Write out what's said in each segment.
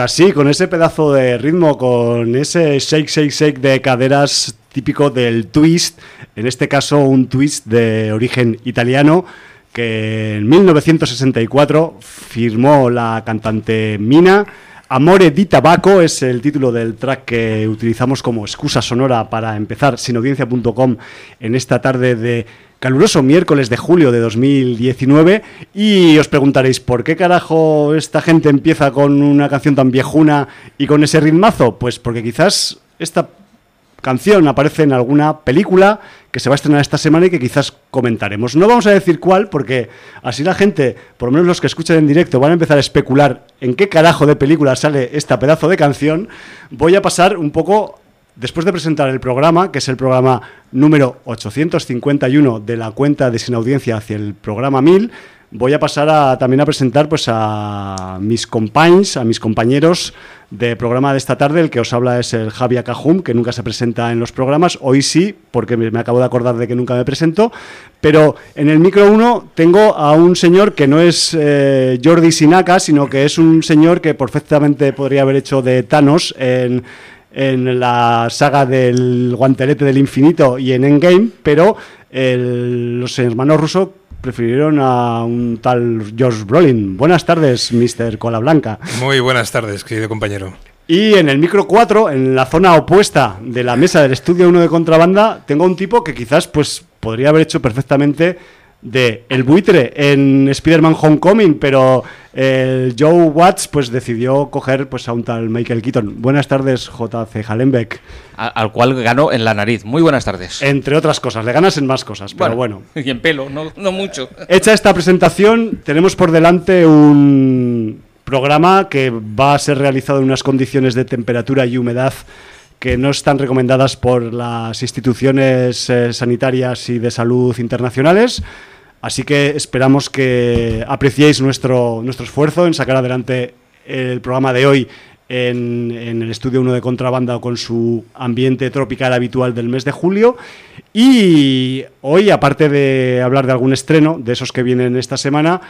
así, con ese pedazo de ritmo, con ese shake, shake, shake de caderas típico del twist, en este caso un twist de origen italiano, que en 1964 firmó la cantante Mina. Amore di Tabaco es el título del track que utilizamos como excusa sonora para empezar sinaudiencia.com en esta tarde de caluroso miércoles de julio de 2019 y os preguntaréis, ¿por qué carajo esta gente empieza con una canción tan viejuna y con ese ritmazo? Pues porque quizás esta canción aparece en alguna película que se va a estrenar esta semana y que quizás comentaremos. No vamos a decir cuál porque así la gente, por lo menos los que escuchan en directo, van a empezar a especular en qué carajo de película sale esta pedazo de canción. Voy a pasar un poco Después de presentar el programa, que es el programa número 851 de la cuenta de Sin Audiencia hacia el programa 1000, voy a pasar a, también a presentar pues, a mis compañeros, a mis compañeros de programa de esta tarde. El que os habla es el Javier Cajum, que nunca se presenta en los programas. Hoy sí, porque me, acabo de acordar de que nunca me presento. Pero en el micro 1 tengo a un señor que no es eh, Jordi Sinaka, sino que es un señor que perfectamente podría haber hecho de Thanos en en la saga del guantelete del infinito y en Endgame, pero los hermanos rusos prefirieron a un tal George Brolin. Buenas tardes, Mr. Cola Blanca. Muy buenas tardes, querido compañero. Y en el micro 4, en la zona opuesta de la mesa del estudio 1 de contrabanda, tengo un tipo que quizás pues podría haber hecho perfectamente de el buitre en Spider-Man Homecoming, pero el Joe Watts pues decidió coger pues a un tal Michael Keaton. Buenas tardes, JC Hallenbeck. Al, cual ganó en la nariz. Muy buenas tardes. Entre otras cosas, le ganas en más cosas, pero bueno. Y en pelo, no, no mucho. Hecha esta presentación, tenemos por delante un programa que va a ser realizado en unas condiciones de temperatura y humedad que no están recomendadas por las instituciones eh, sanitarias y de salud internacionales. Así que esperamos que apreciéis nuestro, nuestro esfuerzo en sacar adelante el programa de hoy en, el estudio 1 de contrabanda con su ambiente tropical habitual del mes de julio. Y hoy, aparte de hablar de algún estreno, de esos que vienen esta semana,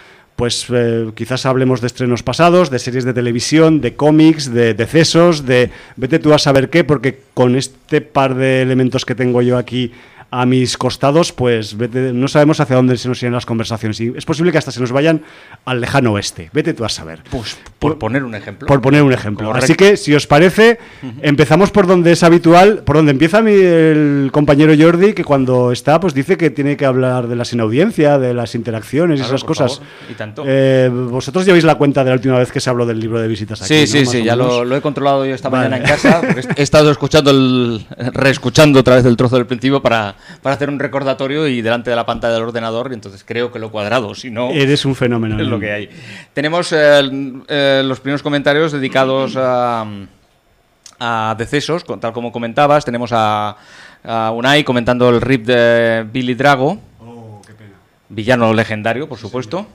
pues eh, quizás hablemos de estrenos pasados, de series de televisión, de cómics, de decesos, de vete tú a saber qué, porque con este par de elementos que tengo yo aquí a mis costados, pues no sabemos hacia dónde se nos irán las conversaciones. Y es posible que hasta se nos vayan al lejano oeste. Vete tú a saber. Pues por, poner un ejemplo. Por poner un ejemplo. Así que, si os parece, empezamos por donde es habitual, por donde empieza mi, el compañero Jordi, que cuando está, pues dice que tiene que hablar de la sinaudiencia, de las interacciones y esas cosas. Y tanto. Eh, vosotros lleváis la cuenta de la última vez que se habló del libro de visitas aquí. Sí, sí, sí, ya lo, he controlado yo esta mañana en casa. he estado escuchando el, reescuchando otra vez el trozo del principio para para hacer un recordatorio y delante de la pantalla del ordenador, y entonces creo que lo he cuadrado, si no... Eres un fenómeno. Es lo que hay. Tenemos eh, eh, los primeros comentarios dedicados a, a decesos, tal como comentabas, tenemos a, Unai comentando el rip de Billy Drago, oh, qué pena. villano legendario, por supuesto.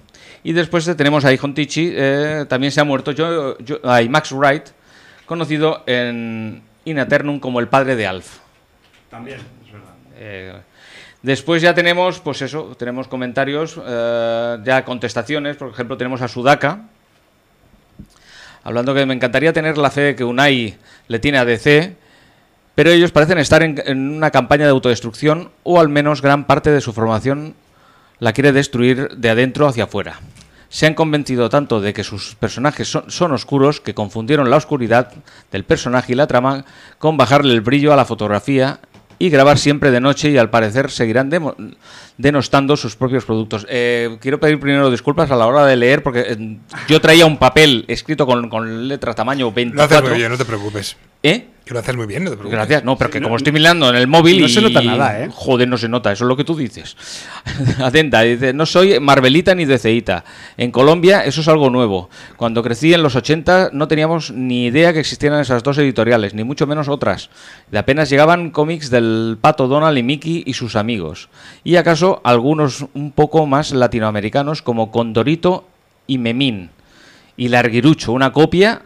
Y después tenemos a Ijon Tichi, eh, también se ha muerto, yo, yo, Max Wright, conocido en In Eternum como el padre de Alf. También. Eh, después ya tenemos, pues eso, tenemos comentarios, eh, ya contestaciones, por ejemplo tenemos a Sudaka, hablando que me encantaría tener la fe que Unai le tiene a DC, pero ellos parecen estar en, una campaña de autodestrucción o al menos gran parte de su formación la quiere destruir de adentro hacia afuera. Se han convencido tanto de que sus personajes son, son, oscuros que confundieron la oscuridad del personaje y la trama con bajarle el brillo a la fotografía y grabar siempre de noche y al parecer seguirán denostando sus propios productos. Eh, quiero pedir primero disculpas a la hora de leer porque eh, yo traía un papel escrito con, con letras tamaño 24. Lo muy bien, no te preocupes. ¿Eh? Que lo haces muy bien, no te preocupes. Gracias. No, pero que como estoy mirando en el móvil no y... se nota nada, ¿eh? Joder, no se nota, eso es lo que tú dices. Atenta, dice, no soy Marvelita ni DCita. En Colombia eso es algo nuevo. Cuando crecí en los 80 no teníamos ni idea que existieran esas dos editoriales, ni mucho menos otras. De apenas llegaban cómics del Pato Donald y Mickey y sus amigos. Y acaso algunos un poco más latinoamericanos como Condorito y Memín. Y Larguirucho, una copia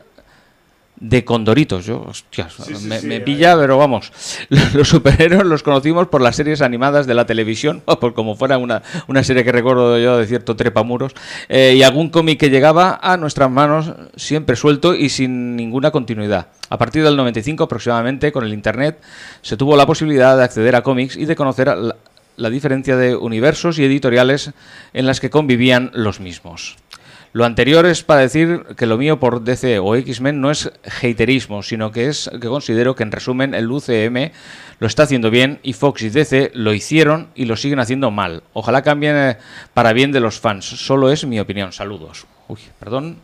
de Condoritos. Yo, hostias, me, sí, me ahí. pilla, pero vamos. Los superhéroes los conocimos por las series animadas de la televisión, o por como fuera una, una serie que recuerdo yo de cierto trepamuros, eh, y algún cómic que llegaba a nuestras manos siempre suelto y sin ninguna continuidad. A partir del 95 aproximadamente, con el Internet, se tuvo la posibilidad de acceder a cómics y de conocer a la, la diferencia de universos y editoriales en las que convivían los mismos. Lo anterior es para decir que lo mío por DC o X-Men no es haterismo, sino que es que considero que en resumen el UCM lo está haciendo bien y Fox y DC lo hicieron y lo siguen haciendo mal. Ojalá cambien eh, para bien de los fans. Solo es mi opinión. Saludos. Uy, perdón.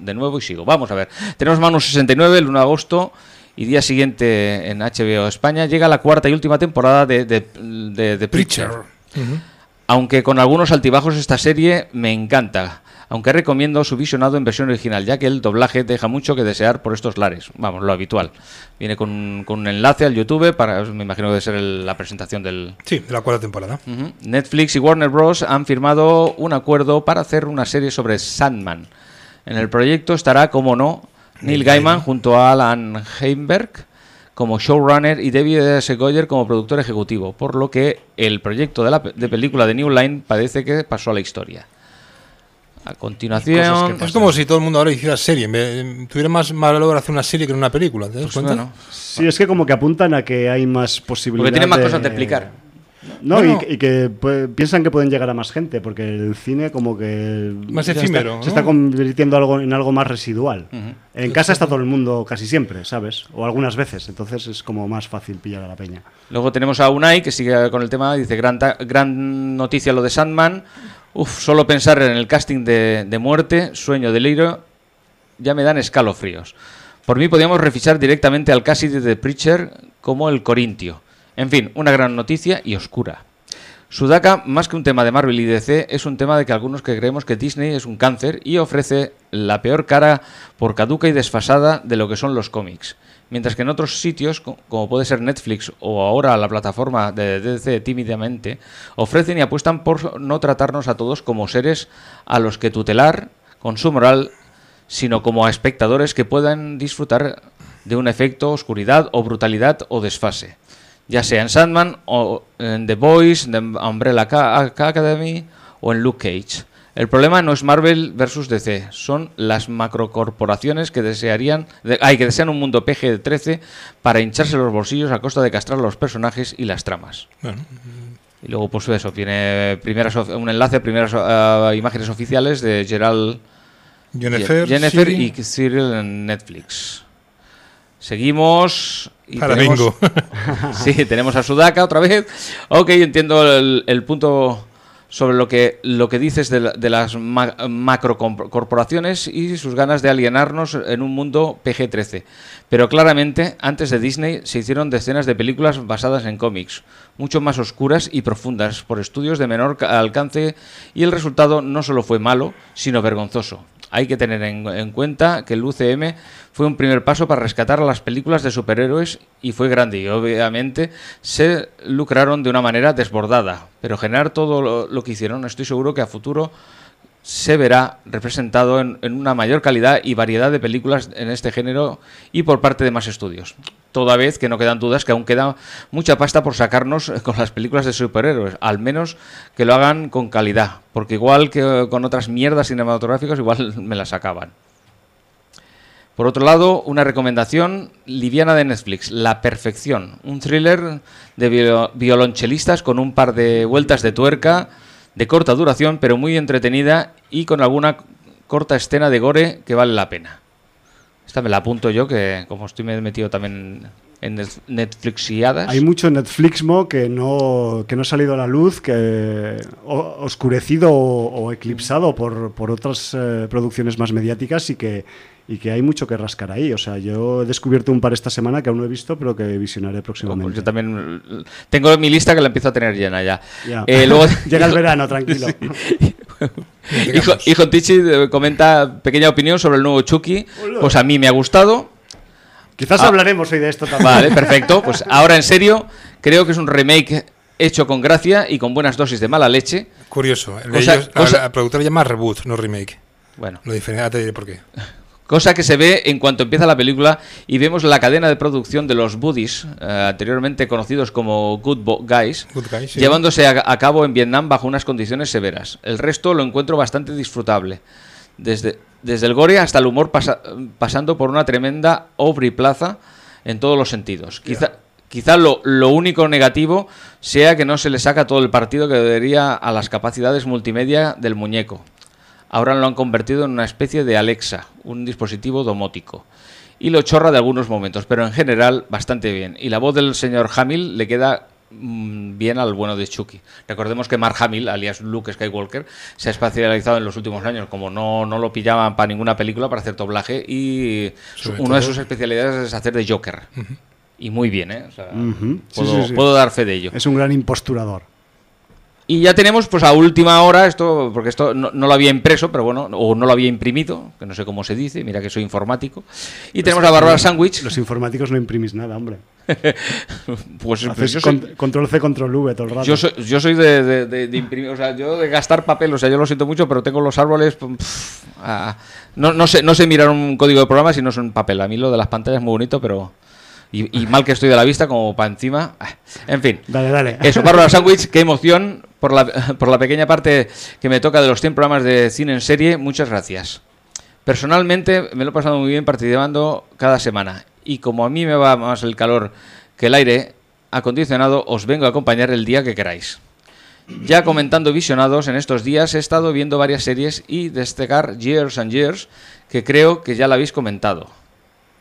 De nuevo y sigo. Vamos a ver. Tenemos Manu 69 el 1 de agosto y día siguiente en HBO España llega la cuarta y última temporada de, de, de, de Preacher. Preacher. Aunque con algunos altibajos esta serie me encanta. Aunque recomiendo su visionado en versión original, ya que el doblaje deja mucho que desear por estos lares. Vamos, lo habitual. Viene con, con un enlace al YouTube para, me imagino que debe ser el- la presentación del, Sí, de la cuarta temporada. Netflix y Warner Bros. han firmado un acuerdo para hacer una serie sobre Sandman. En el proyecto estará, como no, Neil Gaiman junto a Alan Heinberg como showrunner y David S. Goyer como productor ejecutivo, por lo que el proyecto de la de película de New Line parece que pasó a la historia. A continuación, Es como si todo el mundo ahora hiciera serie. vez- Tuviera más valor hacer una serie que una película. ¿Te das pues cuenta? bueno, Sí, es que como que apuntan a que hay más posibilidades. porque tienen más cosas de explicar. No, Bueno. y, y que pues, piensan que pueden llegar a más gente, porque el cine como que... Más ya está- efímero, Se ¿no? está convirtiendo algo, en algo más residual. Ujú. En casa está todo el mundo casi siempre, ¿sabes? O algunas veces, entonces es como más fácil pillar a la peña. Luego tenemos a Unai, que sigue con el tema, dice, gran, ta- gran noticia lo de Sandman. Uf, solo pensar en el casting de, muerte, sueño, delirio, ya me dan escalofríos. Por mí podíamos refichar directamente al casi de Preacher como el Corintio. En fin, una gran noticia y oscura. Sudaka, más que un tema de Marvel y DC, es un tema de que algunos que creemos que Disney es un cáncer y ofrece la peor cara por caduca y desfasada de lo que son los cómics. Mientras que en otros sitios, co- como puede ser Netflix o ahora la plataforma de DC tímidamente, ofrecen y apuestan por no tratarnos a todos como seres a los que tutelar con su moral, sino como a espectadores que puedan disfrutar de un efecto, oscuridad o brutalidad o desfase ya sea en Sandman o en The Boys, The Umbrella Ca- Academy o en Luke Cage. El problema no es Marvel versus DC, son las macrocorporaciones que desearían, de- ay, que desean un mundo PG-13 para hincharse los bolsillos a costa de castrar los personajes y las tramas. Bueno, Y luego, pues eso, tiene primeras, un enlace a primeras ah, imágenes oficiales de Gerald Jennifer, y Cyril en Netflix. Seguimos. y Para tenemos- bingo. sí, tenemos a Sudaka otra vez. Ok, entiendo el, el punto sobre lo que, lo que dices de, la- de las ma- macrocorporaciones y sus ganas de alienarnos en un mundo PG-13. Pero claramente, antes de Disney se hicieron decenas de películas basadas en cómics, mucho más oscuras y profundas, por estudios de menor ca- alcance, y el resultado no solo fue malo, sino vergonzoso. Hay que tener en, en cuenta que el UCM fue un primer paso para rescatar a las películas de superhéroes y fue grande y obviamente se lucraron de una manera desbordada. Pero generar todo lo, que hicieron, estoy seguro que a futuro se verá representado en, en una mayor calidad y variedad de películas en este género y por parte de más estudios. Toda vez que no quedan dudas que aún queda mucha pasta por sacarnos con las películas de superhéroes, al menos que lo hagan con calidad, porque igual que con otras mierdas cinematográficas igual me las sacaban. Por otro lado, una recomendación liviana de Netflix, La Perfección, un thriller de viol- violonchelistas con un par de vueltas de tuerca de corta duración, pero muy entretenida y con alguna corta escena de gore que vale la pena. Esta me la apunto yo, que como estoy me- metido también en Net- Netflixiadas. Hay mucho Netflixmo que no, que no ha salido a la luz, que o- oscurecido o, o eclipsado por, por otras eh, producciones más mediáticas y que, y que hay mucho que rascar ahí. O sea, yo he descubierto un par esta semana que aún no he visto, pero que visionaré próximamente. Pues yo también eh, tengo mi lista que la empiezo a tener llena ya. Ya. Eh, luego- Llega el verano, tranquilo. Hijo, hijo Tichi eh, comenta pequeña opinión sobre el nuevo Chucky. Pues a mí me ha gustado. Quizás Ah. hablaremos hoy de esto también. Vale, perfecto. Pues ahora en serio, creo que es un remake hecho con gracia y con buenas dosis de mala leche. Curioso. El de Cosa- ellos- a cosa- la productora llama reboot, no remake. Bueno, Lo diferente, ahora te diré por qué. cosa que se ve en cuanto empieza la película y vemos la cadena de producción de los Buddies, eh, anteriormente conocidos como Good Bo- Guys, Good Guys, sí. llevándose a, a cabo en Vietnam bajo unas condiciones severas. El resto lo encuentro bastante disfrutable. Desde, desde el gore hasta el humor pasa- pasando por una tremenda Aubrey Plaza en todos los sentidos. Quizá, quizá lo, lo único negativo sea que no se le saca todo el partido que debería a las capacidades multimedia del muñeco. Ahora lo han convertido en una especie de Alexa, un dispositivo domótico. Y lo chorra de algunos momentos, pero en general bastante bien. Y la voz del señor Hamill le queda mm, bien al bueno de Chucky. Recordemos que Mark Hamill, alias Luke Skywalker, se ha especializado en los últimos años, como no, no lo pillaban para ninguna película, para hacer doblaje, y Sobre una de sus especialidades es hacer de Joker. Y muy bien, ¿eh? O sea, Ujú. Sí, puedo, sí, sí. puedo dar fe de ello. Es un gran imposturador. Y ya tenemos, pues a última hora, esto, porque esto no, no lo había impreso, pero bueno, o no lo había imprimido, que no sé cómo se dice, mira que soy informático. Y tenemos a Bárbara Sandwich. Los informáticos no imprimís nada, hombre. Pues, pues yo soy, control C, control V todo el rato. yo soy, yo soy de, de- de- de imprimir, o sea, yo de gastar papel, o sea, yo lo siento mucho, pero tengo los árboles. ah, no, no, sé, no sé mirar un código de programa si no es un papel. A mí lo de las pantallas es muy bonito, pero. Y, y mal que estoy de la vista, como para encima. ah, En fin. Dale, dale. Eso, Bárbara Sandwich, qué emoción por la, por la pequeña parte que me toca de los 100 programas de cine en serie. Muchas gracias. Personalmente me lo he pasado muy bien participando cada semana. Y como a mí me va más el calor que el aire acondicionado, os vengo a acompañar el día que queráis. Ya comentando visionados, en estos días he estado viendo varias series y destacar Years and Years, que creo que ya la habéis comentado.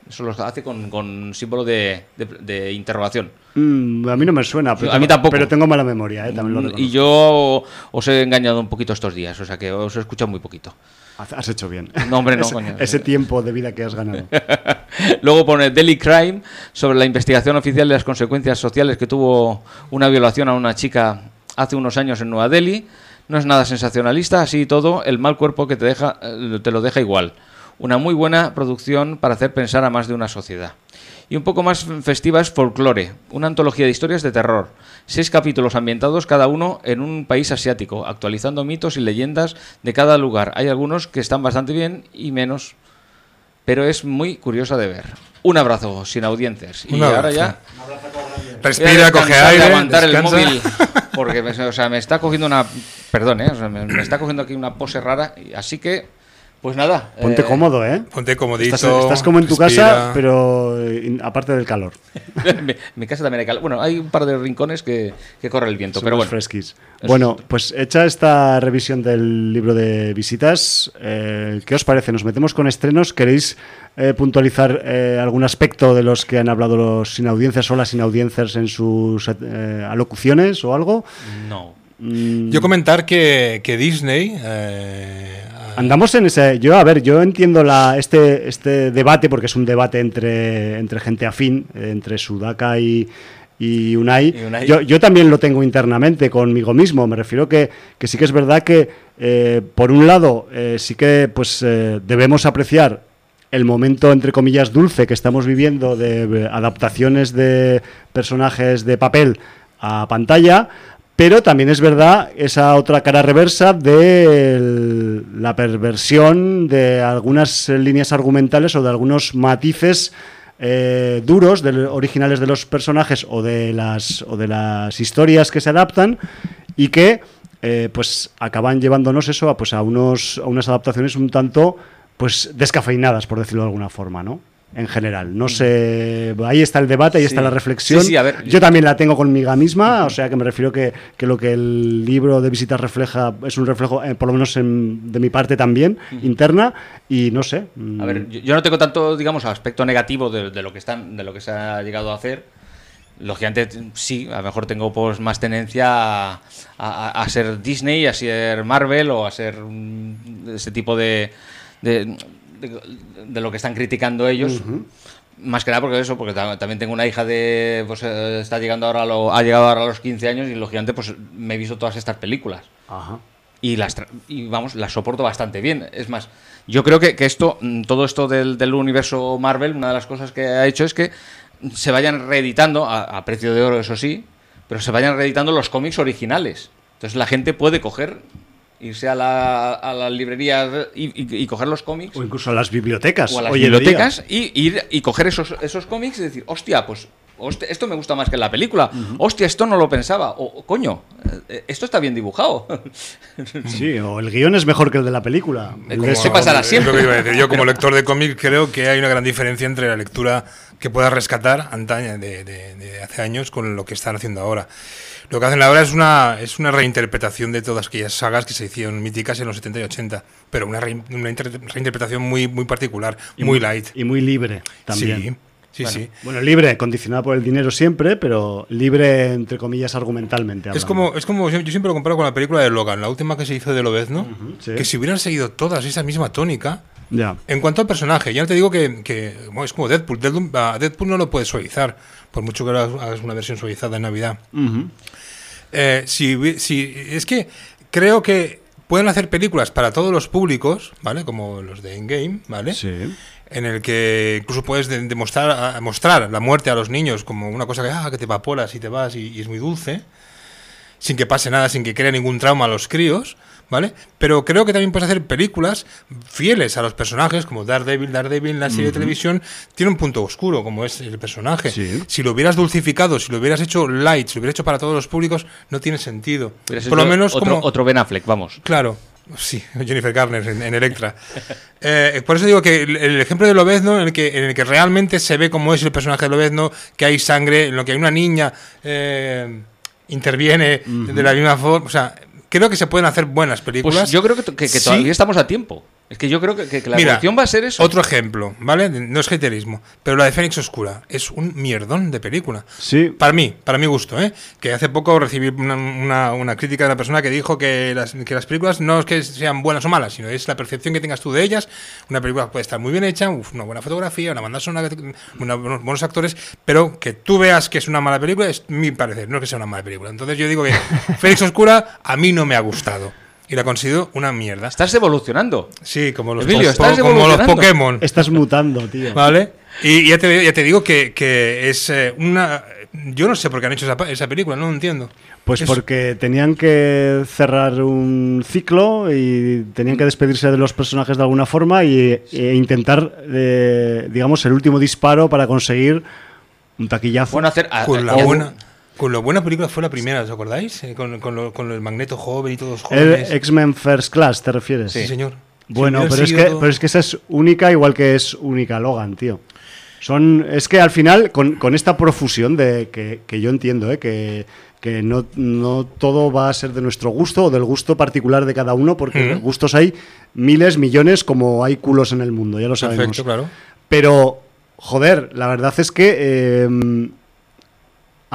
Eso lo hace con, con símbolo de- de- de interrogación. Mm, a mí no me suena. Pero A mí tampoco. Pero tengo mala memoria, ¿eh? También lo Mm. Y yo os he engañado un poquito estos días, o sea que os he escuchado muy poquito. Has hecho bien. No, hombre, no, ese, coño. ese tiempo de vida que has ganado. Luego pone Daily Crime sobre la investigación oficial de las consecuencias sociales que tuvo una violación a una chica hace unos años en Nueva Delhi. No es nada sensacionalista, así y todo, el mal cuerpo que te, deja, eh, te lo deja igual. Una muy buena producción para hacer pensar a más de una sociedad. Y un poco más festiva es Folklore, una antología de historias de terror. Seis capítulos ambientados cada uno en un país asiático, actualizando mitos y leyendas de cada lugar. Hay algunos que están bastante bien y menos, pero es muy curiosa de ver. Un abrazo, sin audiencias. Y Un ahora abrazo. ya voy a Respira, coge y aire, aguantar el móvil porque me, o sea, me está cogiendo una perdón, ¿eh? O sea, me, me está cogiendo aquí una pose rara, y así que pues nada. Ponte eh, cómodo, ¿eh? Ponte comodito. Estás, estás como en tu respira. casa, pero eh, in- aparte del calor. en mi- mi casa también hay calor. Bueno, hay un par de rincones que, que corre el viento, Son pero bueno. fresquis. Bueno, pues hecha esta revisión del libro de visitas, eh, ¿qué os parece? ¿Nos metemos con estrenos? ¿Queréis eh, puntualizar eh, algún aspecto de los que han hablado los sin audiencias o las sin audiencias en sus eh, alocuciones o algo? No. Mm, Yo comentar que, que Disney. Andamos en ese. Yo, a ver, yo entiendo la, este, este debate, porque es un debate entre, entre gente afín, entre Sudaka y, y Unai. Y Unai. Yo, yo también lo tengo internamente conmigo mismo. Me refiero que, que sí que es verdad que, eh, por un lado, eh, sí que pues eh, debemos apreciar el momento, entre comillas, dulce que estamos viviendo de adaptaciones de personajes de papel a pantalla, pero también es verdad esa otra cara reversa de la perversión de algunas líneas argumentales o de algunos matices eh, duros originales de los personajes o de las o de las historias que se adaptan y que eh, pues acaban llevándonos eso a pues a unos a unas adaptaciones un tanto pues descafeinadas por decirlo de alguna forma no en general. No sé, ahí está el debate, ahí Sí. está la reflexión. Sí, sí, a ver, yo también la tengo conmigo misma, o sea que me refiero que, que lo que el libro de visitas refleja es un reflejo, eh, por lo menos en- de mi parte también, interna, y no sé. mm, A ver, yo, yo no tengo tanto, digamos, aspecto negativo de, de lo que están, de lo que se ha llegado a hacer. Lógicamente, sí, a lo mejor tengo pues más tendencia a, a- a ser Disney, a ser Marvel o a ser mm, ese tipo de, de, de- de lo que están criticando ellos. Más que nada porque eso, porque ta- también tengo una hija de, pues eh, está llegando ahora a lo- ha llegado ahora a los 15 años y lógicamente pues me he visto todas estas películas Ajá. y las y vamos las soporto bastante bien es más yo creo que, que esto mm, todo esto del, del universo Marvel una de las cosas que ha hecho es que se vayan reeditando a, a precio de oro eso sí pero se vayan reeditando los cómics originales entonces la gente puede coger irse a la, a las librerías y, y- y coger los cómics O incluso a las bibliotecas. o a las bibliotecas y ir y coger esos, esos cómics y decir, hostia, pues hostia, esto me gusta más que la película. Hostia, esto no lo pensaba. O, coño, eh, esto está bien dibujado. Sí, o el guion es mejor que el de la película. Se pasará es siempre. lo que iba a decir. Yo, como lector de cómic, creo que hay una gran diferencia entre la lectura que puedas rescatar antaña, de, de- de hace años con lo que están haciendo ahora. Lo que hacen ahora es una, es una reinterpretación de todas aquellas sagas que se hicieron míticas en los 70 y 80, pero una, rein- una inter- reinterpretación muy, muy particular, muy light. Y muy libre también. Sí, sí, Bueno. sí. Bueno, libre, condicionado por el dinero siempre, pero libre, entre comillas, argumentalmente. Es como, es como, yo yo siempre lo comparo con la película de Logan, la última que se hizo de Lobezno, sí. que si hubieran seguido todas esa misma tónica, Ya. En cuanto al personaje, ya no te digo que, que, bueno, es como Deadpool. Deadpool. Deadpool no lo puedes suavizar, por mucho que hagas una versión suavizada en Navidad. Eh, si, si- es que creo que pueden hacer películas para todos los públicos, ¿vale? Como los de Endgame, ¿vale? Sí. En el que incluso puedes de- demostrar a- mostrar la muerte a los niños como una cosa que, ah, que te evaporas y te vas y, y es muy dulce, sin que pase nada, sin que crea ningún trauma a los críos, ¿vale? Pero creo que también puedes hacer películas fieles a los personajes, como Daredevil. Daredevil, la serie de televisión, tiene un punto oscuro, como es el personaje. Sí. Si lo hubieras dulcificado, si lo hubieras hecho light, si lo hubieras hecho para todos los públicos, no tiene sentido. Por lo menos otro, como... otro Ben Affleck, vamos. Claro, sí, Jennifer Garner en, en Electra. Eh, por eso digo que el, el ejemplo de Lobezno, en el, que, en el que realmente se ve cómo es el personaje de Lobezno, que hay sangre, en lo que hay una niña eh, interviene de la misma forma. O sea, creo que se pueden hacer buenas películas. Pues yo creo que, que- que Sí. todavía estamos a tiempo. Es que yo creo que, que- que la Mira, evolución va a ser eso. Otro ejemplo, ¿vale? No es haterismo, pero la de Fénix Oscura es un mierdón de película. Sí. Para mí, para mi gusto, ¿eh? Que hace poco recibí una, una- una crítica de una persona que dijo que las, que las películas no es que sean buenas o malas, sino es la percepción que tengas tú de ellas. Una película puede estar muy bien hecha, uf, una buena fotografía, una banda sonora, una- unos buenos actores, pero que tú veas que es una mala película es mi parecer, no es que sea una mala película. Entonces yo digo que Fénix Oscura a mí no me ha gustado. Y la considero una mierda. Estás evolucionando. Sí, como los, Emilio, po- estás como los. Pokémon. Estás mutando, tío. ¿Vale? Y ya te, ya te digo que, que es eh, una... Yo no sé por qué han hecho esa, película, no lo entiendo. Pues Es- porque tenían que cerrar un ciclo y tenían que despedirse de los personajes de alguna forma y, e intentar, eh, digamos, el último disparo para conseguir un taquillazo. Bueno, hacer. a- Con la a- buena... Con lo buena película fue la primera, ¿os acordáis? Eh, con, con, lo- con el magneto joven y todos el jóvenes. X-Men First Class, ¿te refieres? sí, señor. Bueno, pero es, que, todo- pero es que esa es única, igual que es única Logan, tío. Son, es que al final, con, con esta profusión de que, que yo entiendo, ¿eh? que, que no, no todo va a ser de nuestro gusto o del gusto particular de cada uno, porque Ujú. gustos hay miles, millones, como hay culos en el mundo, ya lo sabemos. Perfecto, claro. Pero, joder, la verdad es que eh,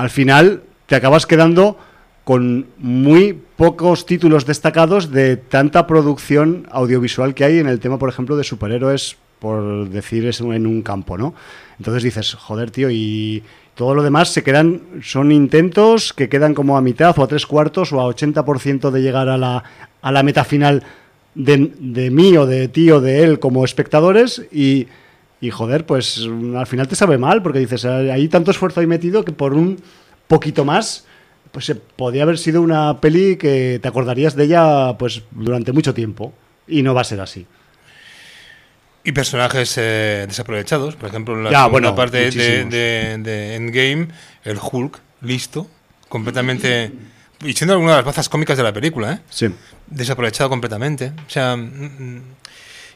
al final te acabas quedando con muy pocos títulos destacados de tanta producción audiovisual que hay en el tema, por ejemplo, de superhéroes, por decir eso en un campo, ¿no? Entonces dices, joder, tío, y todo lo demás se quedan, son intentos que quedan como a mitad o a tres cuartos o a 80% de llegar a la, a la meta final de, de mí o de ti o de él como espectadores y, y joder, pues al final te sabe mal porque dices, "Ah, hay tanto esfuerzo ahí metido que por un poquito más, pues se podía haber sido una peli que te acordarías de ella pues durante mucho tiempo y no va a ser así. Y personajes eh, desaprovechados. Por ejemplo, en la Ya, segunda bueno, parte de, muchísimos. de- de Endgame, el Hulk, listo, completamente... Y siendo alguna de las bazas cómicas de la película, ¿eh? Sí. desaprovechado completamente. O sea, mm, mm,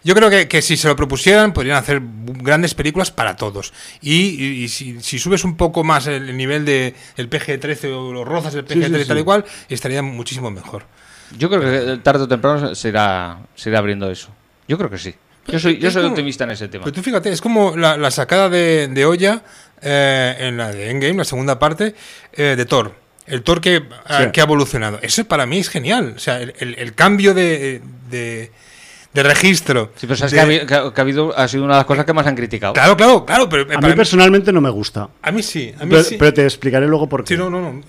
Yo creo que, que si se lo propusieran, podrían hacer grandes películas para todos. Y, y- y si, si subes un poco más el, el nivel de el PG-13 o los rozas el Sí, PG-13 sí, tal y sí. cual, estaría muchísimo mejor. Yo creo que tarde o temprano se irá, se irá abriendo eso. Yo creo que sí. Yo soy, yo soy como- optimista en ese tema. Pero tú fíjate, es como la, la sacada de, de olla eh, en la de Endgame, la segunda parte, eh, de Thor. El Thor que, Sí. que ha evolucionado. Eso para mí es genial. O sea, el, el- el cambio de, de, de registro. Sí, pero sabes de- que, ha, habi- que ha- que ha habido, ha sido una de las cosas que más han criticado. Claro, claro, claro. Pero, A mí personalmente no me gusta. a mí sí. A mí Pero, sí. pero te explicaré luego por qué. Sí, no, no, no.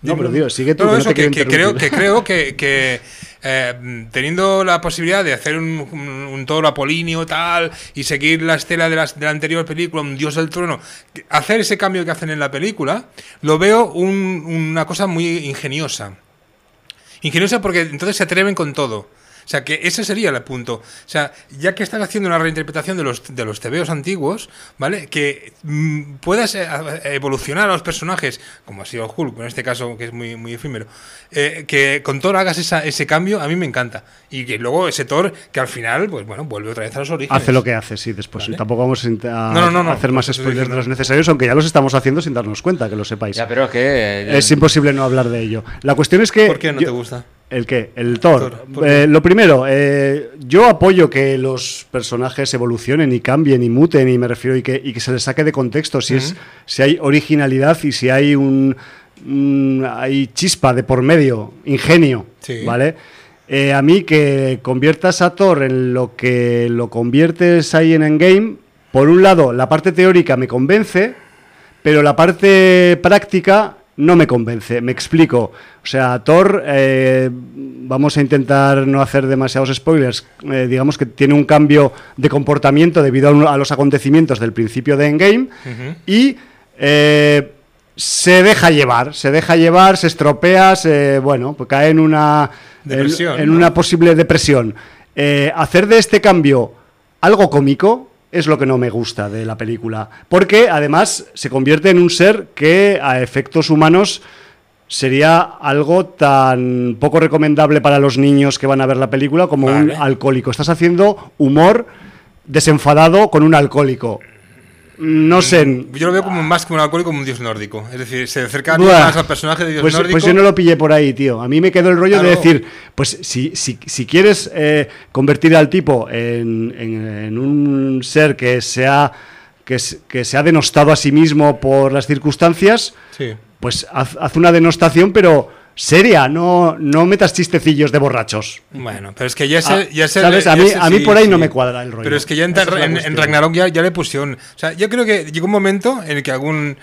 No, pero digo, sigue tú, No, que no eso, te que, quiero que creo, que creo que, que, eh, teniendo la posibilidad de hacer un, un, un toro apolíneo tal y seguir la estela de, las, de la anterior película, un dios del trono, hacer ese cambio que hacen en la película, lo veo un- una cosa muy ingeniosa. Ingeniosa porque entonces se atreven con todo. O sea, que ese sería el punto. O sea, ya que estás haciendo una reinterpretación de los, de los tebeos antiguos, ¿vale? Que mm, puedas eh, evolucionar a los personajes, como ha sido Hulk, en este caso, que es muy, muy efímero, eh, que con Thor hagas esa- ese cambio, a mí me encanta. Y que luego ese Thor, que al final, pues bueno, vuelve otra vez a los orígenes. Hace lo que hace, sí, después. Vale. Tampoco vamos a, No, no, no, no, hacer más spoilers de los necesarios, aunque ya los estamos haciendo sin darnos cuenta, que lo sepáis. Ya, pero es que. eh, Es imposible no hablar de ello. La cuestión es que. ¿Por qué no yo- te gusta? ¿El qué? El Thor. Thor, ¿por Eh, lo primero, eh, yo apoyo que los personajes evolucionen y cambien y muten, y me refiero y que, y que se les saque de contexto si, es, si hay originalidad y si hay un, un- hay chispa de por medio, ingenio, Sí. ¿vale? Eh, a mí que conviertas a Thor en lo que lo conviertes ahí en Endgame, por un lado, la parte teórica me convence, pero la parte práctica no me convence. Me explico. O sea, Thor, eh, vamos a intentar no hacer demasiados spoilers. eh, digamos que tiene un cambio de comportamiento debido a, un- a los acontecimientos del principio de Endgame y eh, se deja llevar, se deja llevar, se estropea, se, bueno, pues cae en una, en- en, ¿no? una posible depresión. Hacer de este cambio algo cómico es lo que no me gusta de la película, porque además se convierte en un ser que a efectos humanos sería algo tan poco recomendable para los niños que van a ver la película como un alcohólico. Estás haciendo humor desenfadado con un alcohólico. No sé. Yo lo veo como más que un alcohólico, como un dios nórdico. Es decir, se acerca más al personaje de dios Pues, nórdico. pues yo no lo pillé por ahí, tío. A mí me quedó el rollo de decir, pues si, si, si quieres eh, convertir al tipo en, en- en un ser que se, ha, que, que se ha denostado a sí mismo por las circunstancias, Sí. pues haz, haz una denostación, pero seria, no, no metas chistecillos de borrachos. Bueno, pero es que ya Ah, se, ya se- ¿sabes? A mí- a mí sí, por ahí no me cuadra el rollo. Pero es que ya en, en-. Ragnarok ya, ya le pusieron. O sea, yo creo que llegó un momento en el que algún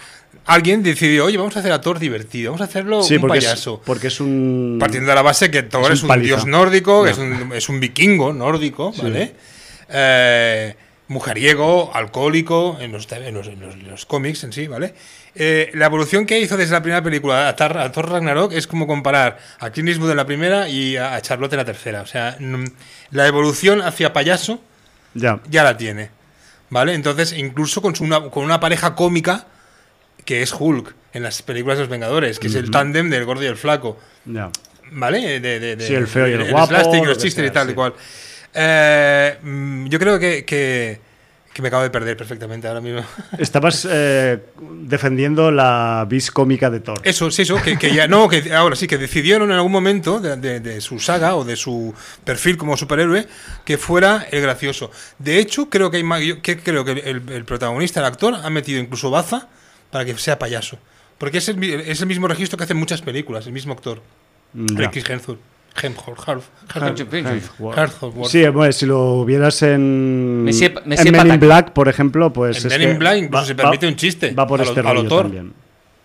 alguien decidió, oye, vamos a hacer a Thor divertido, vamos a hacerlo Sí, un porque es, payaso. porque es un... Partiendo de la base que Thor es un es un, paliza. dios nórdico, es, un, es un vikingo nórdico, ¿vale? Eh, mujeriego, alcohólico, en los, en los, en los- en los cómics en sí, ¿vale? Eh, la evolución que hizo desde la primera película a, Tar- a Thor Ragnarok es como comparar a Clint Eastwood en la primera y a, a Charlotte en la tercera. O sea, mm, la evolución hacia payaso Ya. ya la tiene. ¿Vale? Entonces, incluso con, su- una, con una pareja cómica que es Hulk en las películas de los Vengadores, que es el tándem del gordo y el flaco. Ya. ¿Vale? De, de- de- Sí, el feo y el guapo, los que chistes y tal sí. y cual. Eh, mm, yo creo que, que, que me acabo de perder perfectamente ahora mismo. Estabas eh, defendiendo la vis cómica de Thor. Eso, sí, eso, que, que ya, no, que ahora sí, que decidieron en algún momento de, de- de su saga o de su perfil como superhéroe que fuera el gracioso. De hecho, creo que hay que creo que el, el protagonista, el actor, ha metido incluso baza para que sea payaso. Porque es el, es el mismo registro que hace en muchas películas, el mismo actor. Chris Hemsworth. Sí, bueno, si lo vieras en, en Men in. Black, por ejemplo, pues. En es Men in que Black incluso se permite un chiste Va por a lo- este a lo rollo también.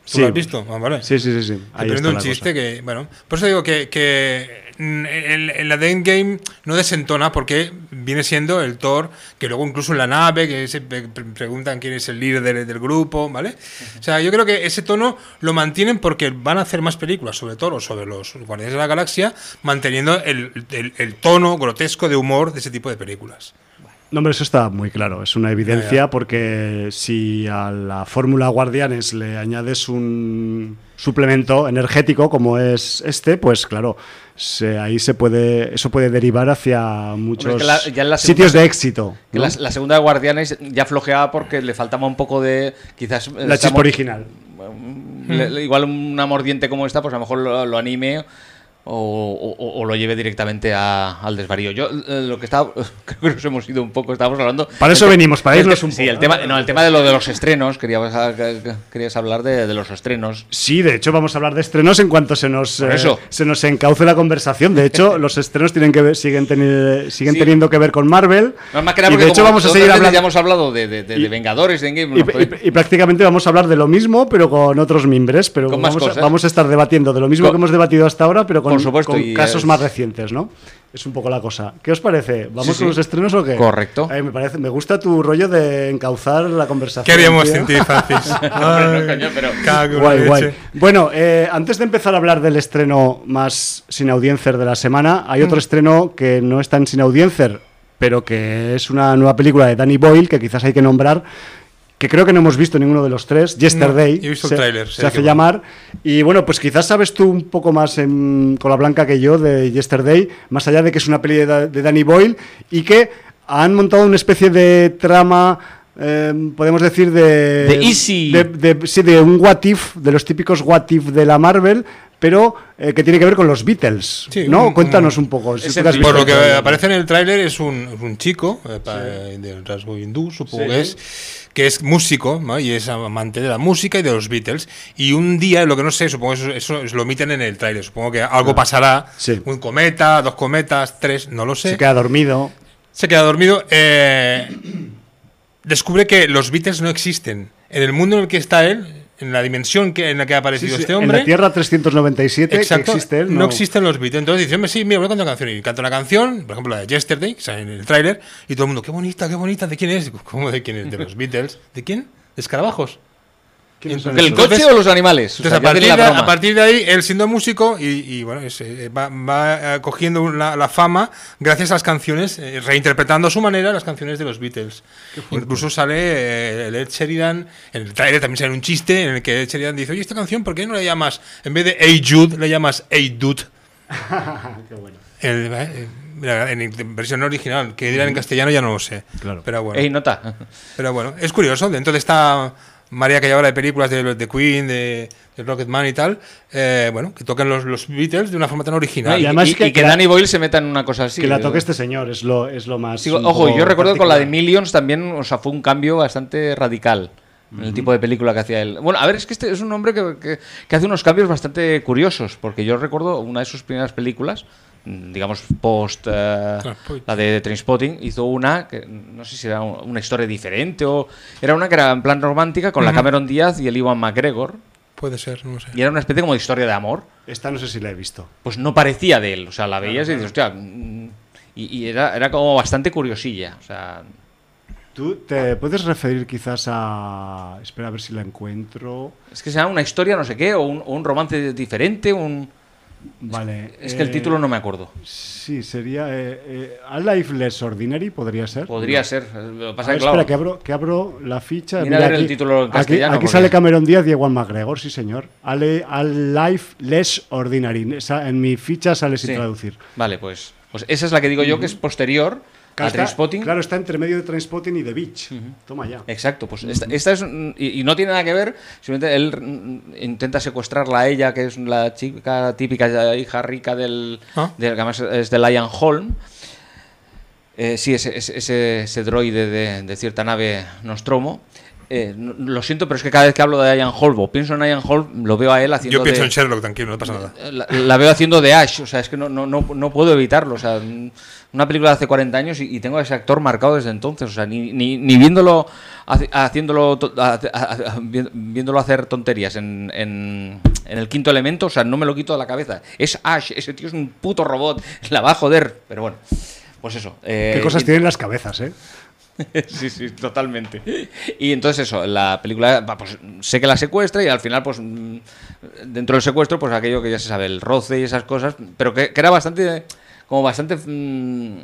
¿Tú lo has visto? Ah, vale. Sí, sí, sí. sí. Ahí está un la chiste cosa. que, bueno, por eso digo que, que en, en la de Endgame no desentona porque viene siendo el Thor, que luego incluso en la nave, que se preguntan quién es el líder del, del grupo, ¿vale? O sea, yo creo que ese tono lo mantienen porque van a hacer más películas sobre Thor o sobre los Guardianes de la Galaxia, manteniendo el, el- el tono grotesco de humor de ese tipo de películas. No, hombre, eso está muy claro, es una evidencia porque si a la fórmula Guardianes le añades un suplemento energético como es este, pues claro, se- ahí se puede, eso puede derivar hacia muchos que la- ya en la sitios de éxito. Que ¿no? la, la segunda de Guardianes ya flojeaba porque le faltaba un poco de. Quizás. La chispa original. le- le- igual una mordiente como esta, pues a lo mejor lo, lo anime o, o- o lo lleve directamente a- al desvarío. Yo eh, lo que estaba. Creo que nos hemos ido un poco, estábamos hablando. Para eso venimos, para irnos un Sí, poco. el tema, no, el tema de lo de los estrenos, querías, querías hablar de, de los estrenos. Sí, de hecho vamos a hablar de estrenos en cuanto se nos eh, se nos encauce la conversación. De hecho, los estrenos tienen que ver- siguen, teni- siguen Sí. teniendo que ver con Marvel. No, más que nada y de hecho vamos a seguir hablando Ya hemos hablado de, de- Y- Vengadores, de Endgame. y, pues- y- y prácticamente vamos a hablar de lo mismo, pero con otros mimbres. Pero vamos, vamos a estar debatiendo de lo mismo Con- que hemos debatido hasta ahora, pero con, Por supuesto, con y casos es- más recientes, ¿no? Es un poco la cosa. ¿Qué os parece? ¿Vamos Sí, con sí. los estrenos o qué? Correcto. Ay, me, parece, me gusta tu rollo de encauzar la conversación. ¿Qué haríamos tío. sin ti, Francis? Hombre, no, coño, pero- cago Guay, guay. Bueno, eh, antes de empezar a hablar del estreno más sin audiencia de la semana, hay Mm. otro estreno que no es tan sin audiencia, pero que es una nueva película de Danny Boyle que quizás hay que nombrar, que creo que no hemos visto ninguno de los tres, Yesterday. No, yo he visto el se, sé hace llamar. Y bueno, pues quizás sabes tú un poco más en, con la blanca que yo de Yesterday, más allá de que es una peli de, Da- de Danny Boyle y que han montado una especie de trama. eh, podemos decir de, De easy. de, de- sí, de un what if, de los típicos what if de la Marvel, pero eh, que tiene que ver con los Beatles. Sí, ¿no? un- Cuéntanos un- un poco. si. Por visto lo que aparece en el tráiler es un, chico eh, pa- del rasgo hindú, supongo Sí. que es, que es músico ¿no? y es amante de la música y de los Beatles. Y un día, lo que no sé, supongo que eso, eso lo omiten en el tráiler. Supongo que algo pasará, Sí. un cometa, dos cometas, tres, no lo sé. Se queda dormido. Se queda dormido. eh, descubre que los Beatles no existen. En el mundo en el que está él, en la dimensión que, en la que ha aparecido sí, este En hombre. la Tierra 397 Exacto, que existe él, no. existen los Beatles. Entonces dice, hombre, sí, mira, voy a cantar una canción. Y canta una canción, por ejemplo, la de Yesterday, que sale en el tráiler, y todo el mundo, qué bonita, qué bonita, ¿de quién es? ¿Cómo de quién es? De los Beatles. ¿De quién? ¿De escarabajos? ¿Quiénes son ¿El coche Entonces- o los animales? O sea, Entonces, a, partir de, la broma. a partir de ahí, él siendo músico, y, y, bueno, es, eh, va, va, eh, cogiendo la, la fama gracias a las canciones, eh, reinterpretando a su manera las canciones de los Beatles. Incluso sale eh, el Ed Sheridan, en el trailer también sale un chiste en el que Ed Sheridan dice, oye, esta canción, ¿por qué no la llamas, en vez de Hey Jude, le llamas Hey Dude? Qué bueno. El- eh, en versión original, que dirán en castellano ya no lo sé. Claro. Pero bueno. Ey, nota. Pero bueno, es curioso. Dentro de esta María que lleva de películas de, de Queen, de, de Rocketman y tal, eh, bueno, que tocan los, los Beatles de una forma tan original. y, y además y- que- y que que la- Danny Boyle se meta en una cosa así. que la eh, toque este señor, es lo, es lo más. Digo, ojo, yo recuerdo con la de. Millions también, o sea, fue un cambio bastante radical en el tipo de película que hacía él. Bueno, a ver, es que este es un hombre que, que- que hace unos cambios bastante curiosos, porque yo recuerdo una de sus primeras películas, digamos, post pues- la de Trainspotting, hizo una, que no sé si era un- una historia diferente o era una que era en plan romántica con la. Cameron Díaz y el Iwan McGregor, Puede ser, no sé. y era una especie como de historia de amor Esta no sé si la he visto. pues no parecía de él. O sea, la veías y dices, hostia. mm, Y, y era, era como bastante curiosilla. O sea, ¿Tú te puedes referir quizás a. Espera a ver si la encuentro. es que sea una historia, no sé qué, o un, o un romance diferente, un. Vale. Es que el eh, título no me acuerdo. Sí, sería. Eh, eh, A Life Less Ordinary, podría ser. Podría No. ser. Lo A pasa ver, es que, claro, espera, que abro, que abro la ficha. Mira a ver el título en aquí- castellano, Aquí, porque- sale Cameron Díaz y Ewan McGregor, sí, señor. A, Life Less Ordinary. Esa- en mi ficha sale sin Sí. traducir. Vale, pues, pues esa es la que digo yo que es posterior Claro, a está, Trainspotting. claro, está entre medio de Trainspotting y The Beach. Toma ya. Exacto, pues esta, esta es. Y, y no tiene nada que ver, simplemente él intenta secuestrarla a ella, que es la chica típica hija rica del. Ah. del- que además es de Lion Holm. Eh, sí, ese, ese, ese, ese droide de, de cierta nave Nostromo. Eh, no- lo siento, pero es que cada vez que hablo de Ian Holm o pienso en Ian Holm, lo veo a él haciendo Yo pienso de, en Sherlock, tranquilo, no pasa nada. la, la veo haciendo de Ash, o sea, es que no, no, no, no puedo evitarlo. O sea, una película de hace 40 años y, y tengo a ese actor marcado desde entonces. O sea, ni, ni, ni viéndolo, haciéndolo, viéndolo hacer tonterías en, en, en el quinto elemento, o sea, no me lo quito de la cabeza. Es Ash, ese tío es un puto robot, la va a joder. Pero bueno, pues eso. eh, Qué cosas y- tienen las cabezas, ¿eh? sí, sí, totalmente. Y entonces eso, la película, va, pues sé que la secuestra y al final, pues mm, dentro del secuestro, pues aquello que ya se sabe, el roce y esas cosas, pero que, que era bastante, como bastante, mm,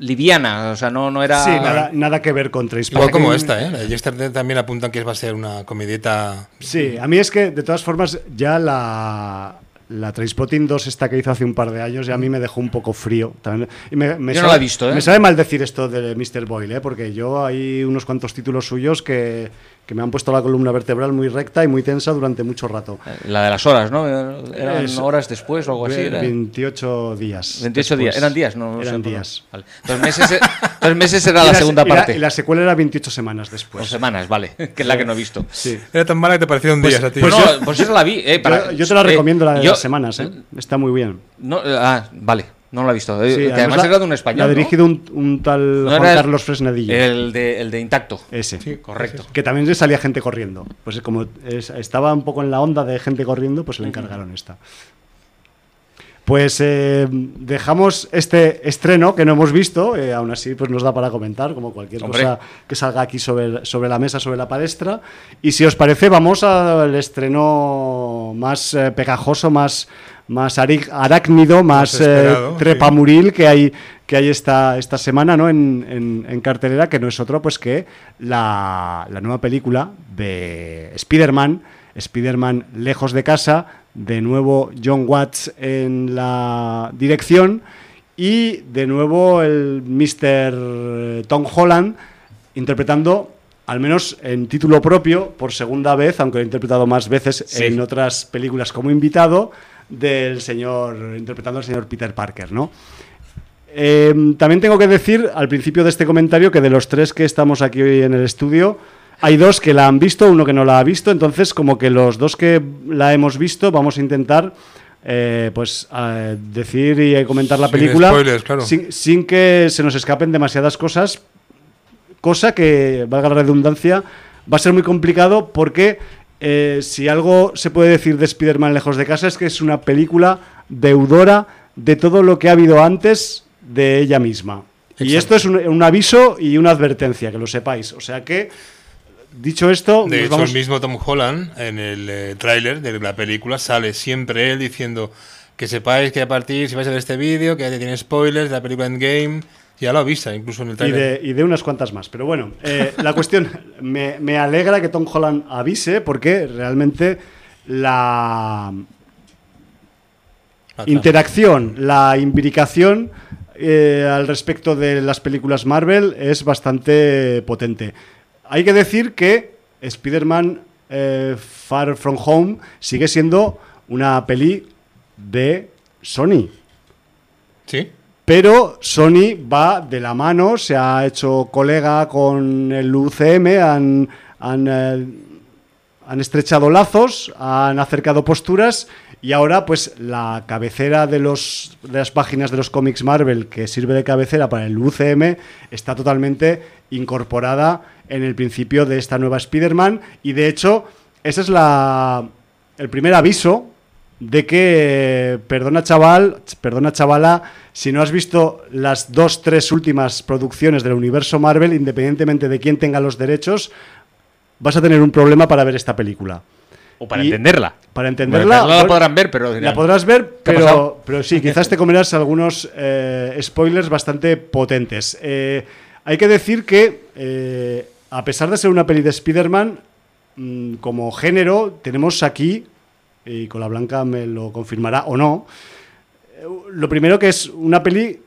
liviana, o sea, no, no era... Sí, nada, nada que ver con Igual Trainspotting. como esta, ¿eh? Yesterday también apuntan que va a ser una comedieta. Sí, a mí es que, de todas formas, ya la, la Trainspotting 2 esta que hizo hace un par de años ya a mí me dejó un poco frío. También, y me, me Yo no la he visto, ¿eh? Me sabe mal decir esto de Mr. Boyle, ¿eh? porque yo hay unos cuantos títulos suyos que, que me han puesto la columna vertebral muy recta y muy tensa durante mucho rato. La de las horas, ¿no? Eran Es- horas después o algo así. era- 28 días. 28 días. ¿Eran días? No, sé, Eran días. Vale. Dos, meses, e- dos meses era Y la la- segunda parte. Y la secuela era 28 semanas después. Dos semanas, vale. Que es la que no he visto. Sí. Era tan mala que te parecieron días a ti. Pues, no, pues esa la vi. Eh, para- yo, yo te la eh, recomiendo la de yo- las semanas, ¿eh? Está muy bien. No, eh, ah, vale. No la he visto. Eh, Sí, que además la- era de un español. La ha ¿no? dirigido un, un tal No Juan el- Carlos Fresnedillo. El de, el de Intacto. Ese. Correcto. Que también salía gente corriendo. Pues como es- estaba un poco en la onda de gente corriendo, pues le encargaron esta. Pues eh, dejamos este estreno que no hemos visto, eh, aún así pues nos da para comentar, como cualquier Hombre. cosa que salga aquí sobre, sobre la mesa, sobre la palestra. Y si os parece, vamos al estreno más eh, pegajoso, más, más arácnido, más, Más eh, trepamuril que hay, que hay esta, esta semana ¿no? en, en- en cartelera, que no es otro pues que la, la nueva película de Spider-Man, Spider-Man Lejos de Casa, de nuevo John Watts en la dirección y de nuevo el Mr. Tom Holland interpretando, al menos en título propio, por segunda vez, aunque lo he interpretado más veces Sí. en otras películas como invitado, del señor, interpretando al señor Peter Parker, ¿no? Eh, también tengo que decir al principio de este comentario que de los tres que estamos aquí hoy en el estudio, hay dos que la han visto, uno que no la ha visto, entonces como que los dos que la hemos visto vamos a intentar eh, pues decir y comentar la Sin película spoilers, claro. sin, sin que se nos escapen demasiadas cosas, cosa que, valga la redundancia, va a ser muy complicado porque eh, si algo se puede decir de Spider-Man lejos de casa es que es una película deudora de todo lo que ha habido antes de ella misma. Y esto es un, un aviso y una advertencia, que lo sepáis. O sea que, dicho esto, De nos hecho, vamos... el mismo Tom Holland, en el eh, tráiler de la película, sale siempre él diciendo que sepáis que a partir, si vais a ver este vídeo, que ya tiene spoilers de la película Endgame, ya lo avisa, incluso en el Y de, y de unas cuantas más. Pero bueno, eh, la cuestión, me, me alegra que Tom Holland avise porque realmente la interacción, la imbricación eh, al respecto de las películas Marvel es bastante potente. Hay que decir que Spider-Man eh, Far From Home sigue siendo una peli de Sony. ¿Sí? Pero Sony va de la mano, se ha hecho colega con el UCM, han, han, eh, han estrechado lazos, han acercado posturas y ahora pues la cabecera de, los, de las páginas de los cómics Marvel que sirve de cabecera para el UCM está totalmente incorporada en el principio de esta nueva Spider-Man y de hecho ese es la, el primer aviso de que, perdona chaval, perdona chavala, si no has visto las dos, tres últimas producciones del universo Marvel, independientemente de quién tenga los derechos, vas a tener un problema para ver esta película. O para Y- entenderla. Para entenderla, No la pues, podrán ver, pero dirán, la podrás ver, ¿qué ha pero, pero sí, quizás te comerás algunos eh, spoilers bastante potentes. Eh, hay que decir que, eh, a pesar de ser una peli de Spider-Man, mm, como género, tenemos aquí, y con la Blanca me lo confirmará o no, lo primero que es una peli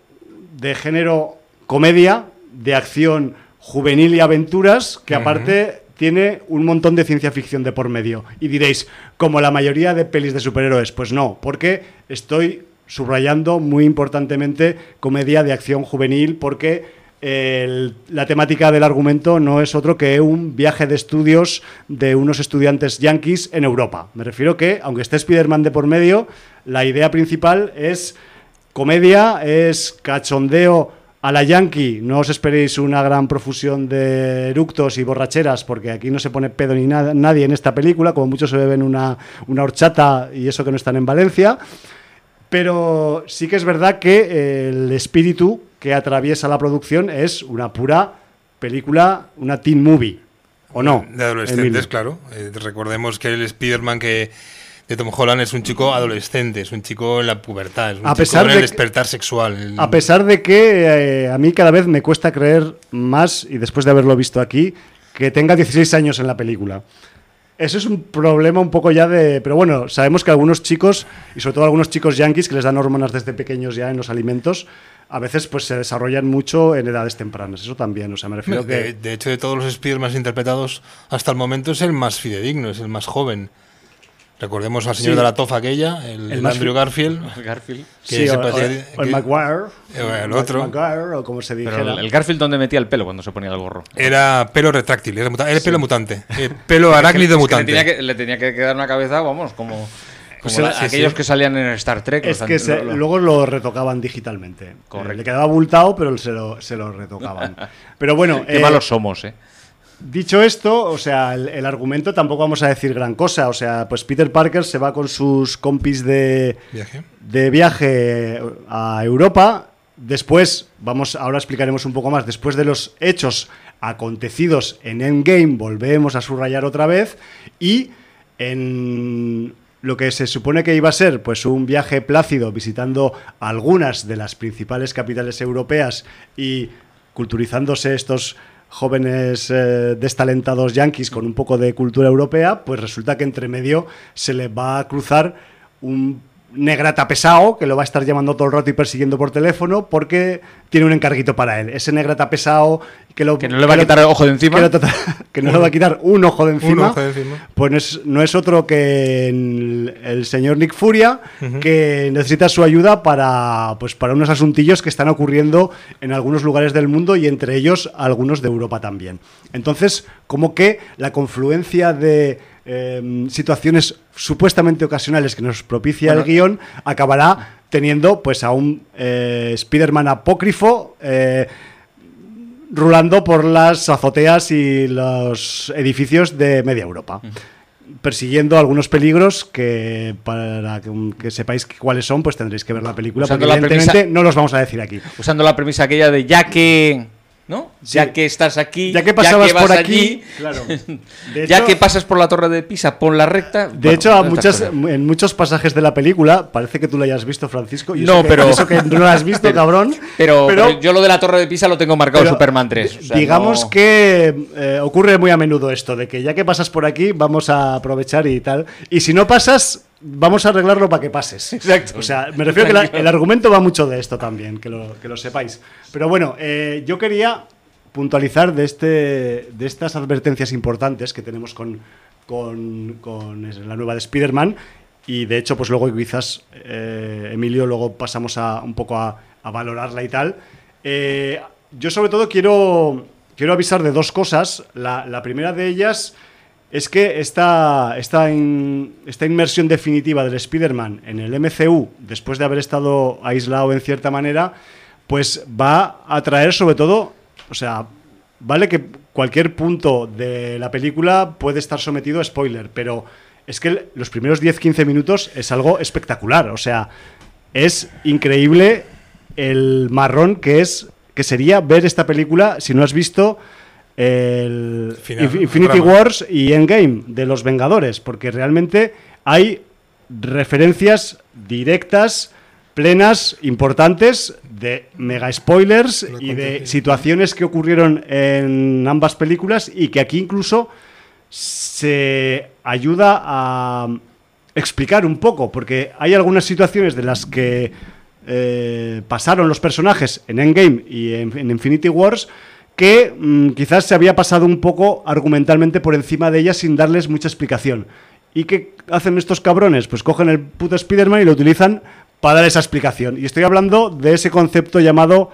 de género comedia, de acción juvenil y aventuras, que aparte tiene un montón de ciencia ficción de por medio. Y diréis, como la mayoría de pelis de superhéroes, pues no, porque estoy subrayando muy importantemente comedia de acción juvenil, porque el- la temática del argumento no es otro que un viaje de estudios de unos estudiantes yankees en Europa. Me refiero que, aunque esté Spider-Man de por medio, la idea principal es comedia, es cachondeo a la yankee. No os esperéis una gran profusión de eructos y borracheras, porque aquí no se pone pedo ni nadie en esta película, como muchos se beben una, una horchata y eso que no están en Valencia. Pero sí que es verdad que el espíritu que atraviesa la producción es una pura película, una teen movie. ¿O no? De adolescentes, Emilio? claro. Eh, recordemos que el Spider-Man que de Tom Holland es un chico adolescente, es un chico en la pubertad, es un A chico pesar en de el que- despertar sexual. el- A pesar de que eh, a mí cada vez me cuesta creer más, y después de haberlo visto aquí, que tenga 16 años en la película. Eso es un problema un poco ya de... Pero bueno, sabemos que algunos chicos, y sobre todo algunos chicos yanquis que les dan hormonas desde pequeños ya en los alimentos, a veces pues se desarrollan mucho en edades tempranas. Eso también, o sea, me refiero de, que... de hecho, de todos los Spider-Man interpretados hasta el momento es el más fidedigno, es el más joven. Recordemos al señor Sí. de la tofa aquella, el, El Andrew fi- Garfield. Garfield. que Sí, se o, o- parecía- o el que- Maguire. Eh, el otro. Maguire, o como se dijera. Pero el, el Garfield donde metía el pelo cuando se ponía el gorro. Era pelo retráctil, era, muta- era pelo mutante. eh, pelo arácnido Es que mutante. le, tenía que, le tenía que quedar una cabeza, vamos, como, como Pues la- sí, aquellos sí. que salían en Star Trek. Es que an- se- lo- lo- luego lo retocaban digitalmente. Correcto. Eh, Le quedaba abultado, pero se lo, se lo retocaban. Pero bueno, Qué eh, malos somos, ¿eh? Dicho esto, o sea, el, el argumento tampoco vamos a decir gran cosa. O sea, pues Peter Parker se va con sus compis de, Viaje. de viaje a Europa. Después, vamos, ahora explicaremos un poco más. Después de los hechos acontecidos en Endgame, volvemos a subrayar otra vez. Y en lo que se supone que iba a ser pues un viaje plácido visitando algunas de las principales capitales europeas y culturizándose estos jóvenes eh, destalentados yanquis con un poco de cultura europea, pues resulta que entre medio se le va a cruzar un negrata pesado que lo va a estar llamando todo el rato y persiguiendo por teléfono porque tiene un encarguito para él. Ese negrata pesado que, lo, Que no le va a lo- quitar el ojo de encima. que, lo trata- que no le va a quitar un ojo de encima. ojo de encima. Pues no es, no es otro que el, el señor Nick Furia, que necesita su ayuda para, pues, para unos asuntillos que están ocurriendo en algunos lugares del mundo y entre ellos algunos de Europa también. Entonces, como que la confluencia de eh, situaciones supuestamente ocasionales que nos propicia el guion acabará teniendo pues a un eh, Spider-Man apócrifo eh, rulando por las azoteas y los edificios de media Europa, persiguiendo algunos peligros que para que, que sepáis cuáles son, pues tendréis que ver la película, Usando porque la evidentemente premisa- no los vamos a decir aquí. Usando la premisa aquella de ya que. ¿No? Sí. Ya que estás aquí. Ya que pasabas vas por aquí, allí, claro. Ya que pasas por la torre de Pisa, pon la recta. De Bueno, hecho, a muchas, en muchos pasajes de la película, parece que tú la hayas visto, Francisco. y No, eso que- pero- Eso que no la has visto, cabrón. Pero, pero yo lo de la torre de Pisa lo tengo marcado en pero Superman 3. o sea, digamos no- que eh, ocurre muy a menudo esto, de que ya que pasas por aquí, vamos a aprovechar y tal. Y si no pasas, vamos a arreglarlo para que pases. Exacto. O sea, me refiero que la- el argumento va mucho de esto también, que lo, que lo sepáis. Pero bueno, eh, yo quería puntualizar de, este, de estas advertencias importantes que tenemos con, con, con la nueva de Spider-Man. Y de hecho, pues luego quizás, eh, Emilio, luego pasamos a, un poco a, a valorarla y tal. Eh, yo sobre todo quiero, quiero avisar de dos cosas. La, la primera de ellas es que esta, esta, esta inmersión definitiva del Spider-Man en el MCU, después de haber estado aislado en cierta manera, pues va a traer sobre todo, o sea, vale que cualquier punto de la película puede estar sometido a spoiler, pero es que los primeros 10-15 minutos es algo espectacular, o sea, es increíble el marrón que es que sería ver esta película si no has visto el Final, Infinity drama. Wars y Endgame de los Vengadores, porque realmente hay referencias directas, plenas, importantes de mega spoilers Lo y de situaciones que ocurrieron en ambas películas y que aquí incluso se ayuda a explicar un poco, porque hay algunas situaciones de las que eh, pasaron los personajes en Endgame y en, en Infinity Wars que mm, quizás se había pasado un poco argumentalmente por encima de ellas sin darles mucha explicación. ¿Y qué hacen estos cabrones? Pues cogen el puto Spider-Man y lo utilizan para dar esa explicación. Y estoy hablando de ese concepto llamado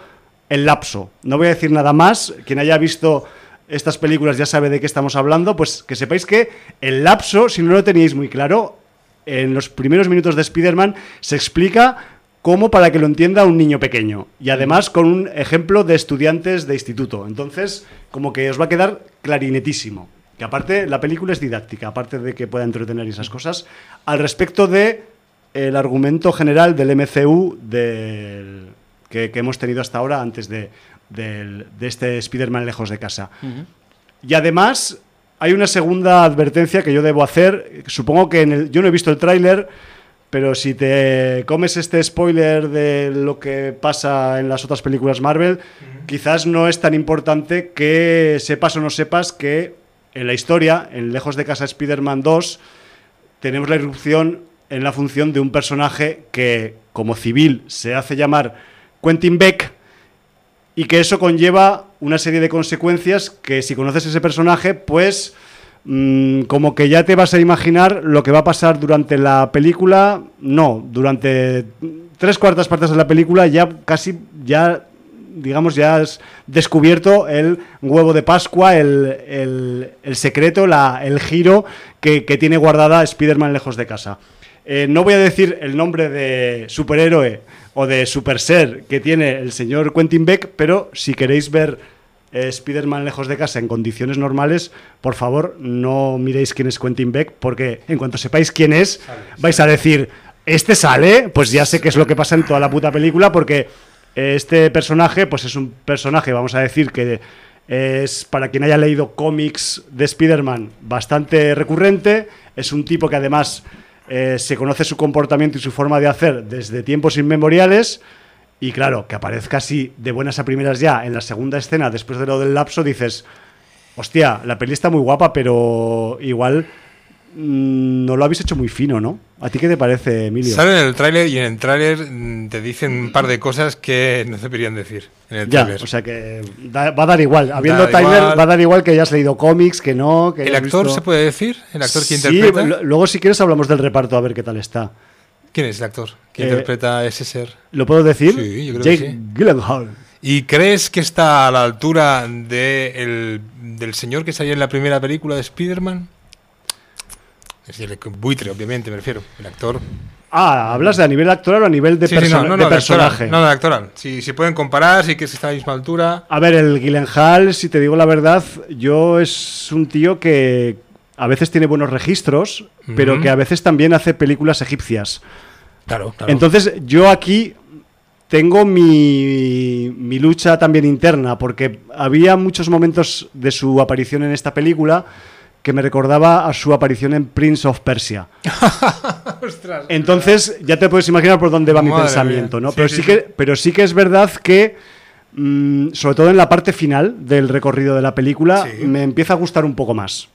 el lapso. No voy a decir nada más. Quien haya visto estas películas ya sabe de qué estamos hablando. Pues que sepáis que el lapso, si no lo teníais muy claro, en los primeros minutos de Spider-Man se explica como para que lo entienda un niño pequeño. Y además con un ejemplo de estudiantes de instituto. Entonces, como que os va a quedar clarinetísimo. Que aparte, la película es didáctica, aparte de que pueda entretener esas cosas. Al respecto de el argumento general del MCU del, que, que hemos tenido hasta ahora antes de, del- de este Spider-Man lejos de casa. Y además, hay una segunda advertencia que yo debo hacer. Supongo que en el, yo no he visto el tráiler, pero si te comes este spoiler de lo que pasa en las otras películas Marvel, quizás no es tan importante que sepas o no sepas que en la historia, en Lejos de Casa Spider-Man 2, tenemos la irrupción en la función de un personaje que como civil se hace llamar Quentin Beck y que eso conlleva una serie de consecuencias que si conoces ese personaje, pues mm, como que ya te vas a imaginar lo que va a pasar durante la película, no, durante tres cuartas partes de la película ya casi ya digamos, ya has descubierto el huevo de Pascua, el, secreto, la, el giro que, que tiene guardada Spider-Man lejos de casa. Eh, no voy a decir el nombre de superhéroe o de super ser que tiene el señor Quentin Beck, pero si queréis ver eh, Spider-Man lejos de casa en condiciones normales, por favor no miréis quién es Quentin Beck, porque en cuanto sepáis quién es, vais a decir, este sale, pues ya sé qué es lo que pasa en toda la puta película, porque este personaje, pues es un personaje, vamos a decir, que es, para quien haya leído cómics de Spider-Man, bastante recurrente, es un tipo que además eh, se conoce su comportamiento y su forma de hacer desde tiempos inmemoriales. Y claro, que aparezca así de buenas a primeras ya en la segunda escena, después de lo del lapso, dices, hostia, la peli está muy guapa, pero igual Mm, no lo habéis hecho muy fino, ¿no? ¿A ti qué te parece, Emilio? Sale en el tráiler y en el tráiler mm, te dicen un par de cosas que no se deberían decir en el ya, o sea que va a dar igual. Habiendo Tyler, va a dar igual que hayas leído cómics, que no. Que ¿El actor se puede decir? ¿El actor que sí, interpreta? luego si quieres hablamos del reparto a ver qué tal está. ¿Quién es el actor que eh, interpreta a ese ser? ¿Lo puedo decir? Sí, yo creo Jake que sí. Gyllenhaal. ¿Y crees que está a la altura de el, del señor que salió en la primera película de Spider-Man? Es decir, el buitre, obviamente, me refiero. El actor. Ah, ¿hablas de a nivel actoral o a nivel de, Sí, sí, no, no, de no, de personaje? actoral, no, de actoral. Si, si pueden comparar, sí que está a la misma altura. A ver, el Gyllenhaal, si te digo la verdad, yo es un tío que a veces tiene buenos registros, pero que a veces también hace películas egipcias. Claro, claro. Entonces, yo aquí tengo mi, mi lucha también interna, porque había muchos momentos de su aparición en esta película que me recordaba a su aparición en Prince of Persia. Ostras. Entonces, ya te puedes imaginar por dónde va mi pensamiento, mía. ¿no? Sí, pero, sí, sí sí. que, pero sí que es verdad que, mm, sobre todo en la parte final del recorrido de la película, Sí. me empieza a gustar un poco más.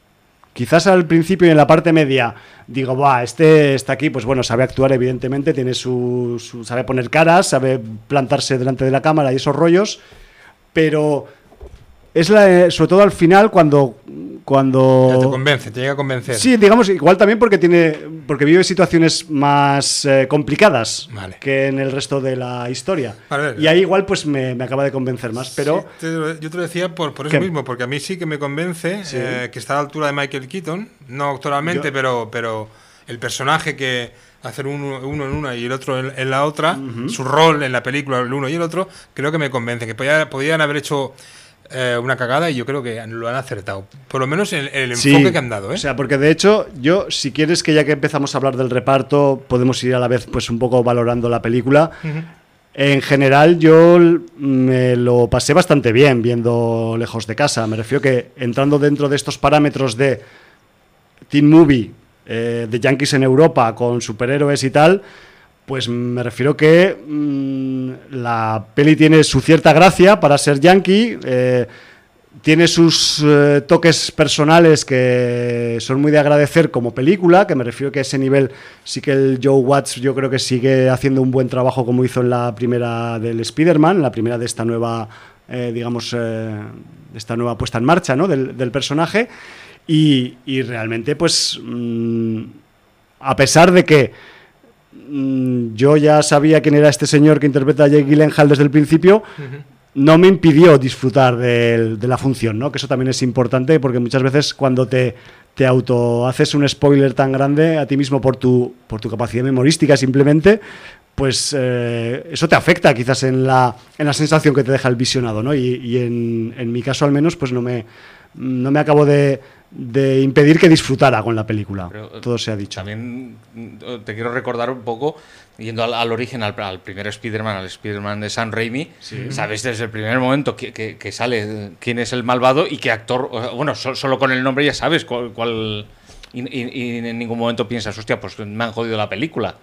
Quizás al principio y en la parte media digo, Buah, este está aquí, pues bueno, sabe actuar evidentemente, tiene su, su- sabe poner caras, sabe plantarse delante de la cámara y esos rollos, pero es la, sobre todo al final cuando cuando te convence, te llega a convencer. Sí, digamos, igual también porque tiene porque vive situaciones más eh, complicadas Vale. que en el resto de la historia. Y ahí igual pues me, me acaba de convencer más, pero Sí, te lo- yo te lo decía por, por eso mismo, porque a mí sí que me convence Sí. eh, que está a la altura de Michael Keaton, no actualmente, Yo- pero, pero el personaje que hacer uno, uno en una y el otro en, en la otra, su rol en la película, el uno y el otro, creo que me convence, que podía- podían haber hecho eh, una cagada y yo creo que lo han acertado. Por lo menos en, en el Sí, enfoque que han dado. ¿eh? O sea, porque de hecho, yo, si quieres que ya que empezamos a hablar del reparto, podemos ir a la vez pues un poco valorando la película. Ujú. En general, yo me lo pasé bastante bien viendo lejos de casa. Me refiero que entrando dentro de estos parámetros de teen movie, eh, de yankees en Europa, con superhéroes y tal, pues me refiero que mm, la peli tiene su cierta gracia para ser yankee. eh, tiene sus eh, toques personales que son muy de agradecer como película, que me refiero que a ese nivel sí que el Joe Watts yo creo que sigue haciendo un buen trabajo como hizo en la primera del Spider-Man, la primera de esta nueva, eh, digamos, eh, esta nueva puesta en marcha ¿no? del, personaje. Y, realmente, pues, mm, a pesar de que yo ya sabía quién era este señor que interpreta a Jake Gyllenhaal desde el principio, no me impidió disfrutar del- de, la función, ¿no? Que eso también es importante porque muchas veces cuando te, te auto haces un spoiler tan grande a ti mismo por tu, por tu capacidad memorística simplemente, pues eh, eso te afecta quizás en la, en la sensación que te deja el visionado, ¿no? Y, y en, en mi caso al menos, pues no me, no me acabo de, de impedir que disfrutara con la película. Pero, eh, Todo se ha dicho. También mm, te quiero recordar un poco, yendo al, al origen, al, al primer Spider-Man, al Spider-Man de Sam Raimi, sabes desde el primer momento que, que- que sale quién es el malvado y qué actor, bueno, so- solo con el nombre ya sabes cuál... cuál- y, y- y en ningún momento piensas, hostia, pues me han jodido la película.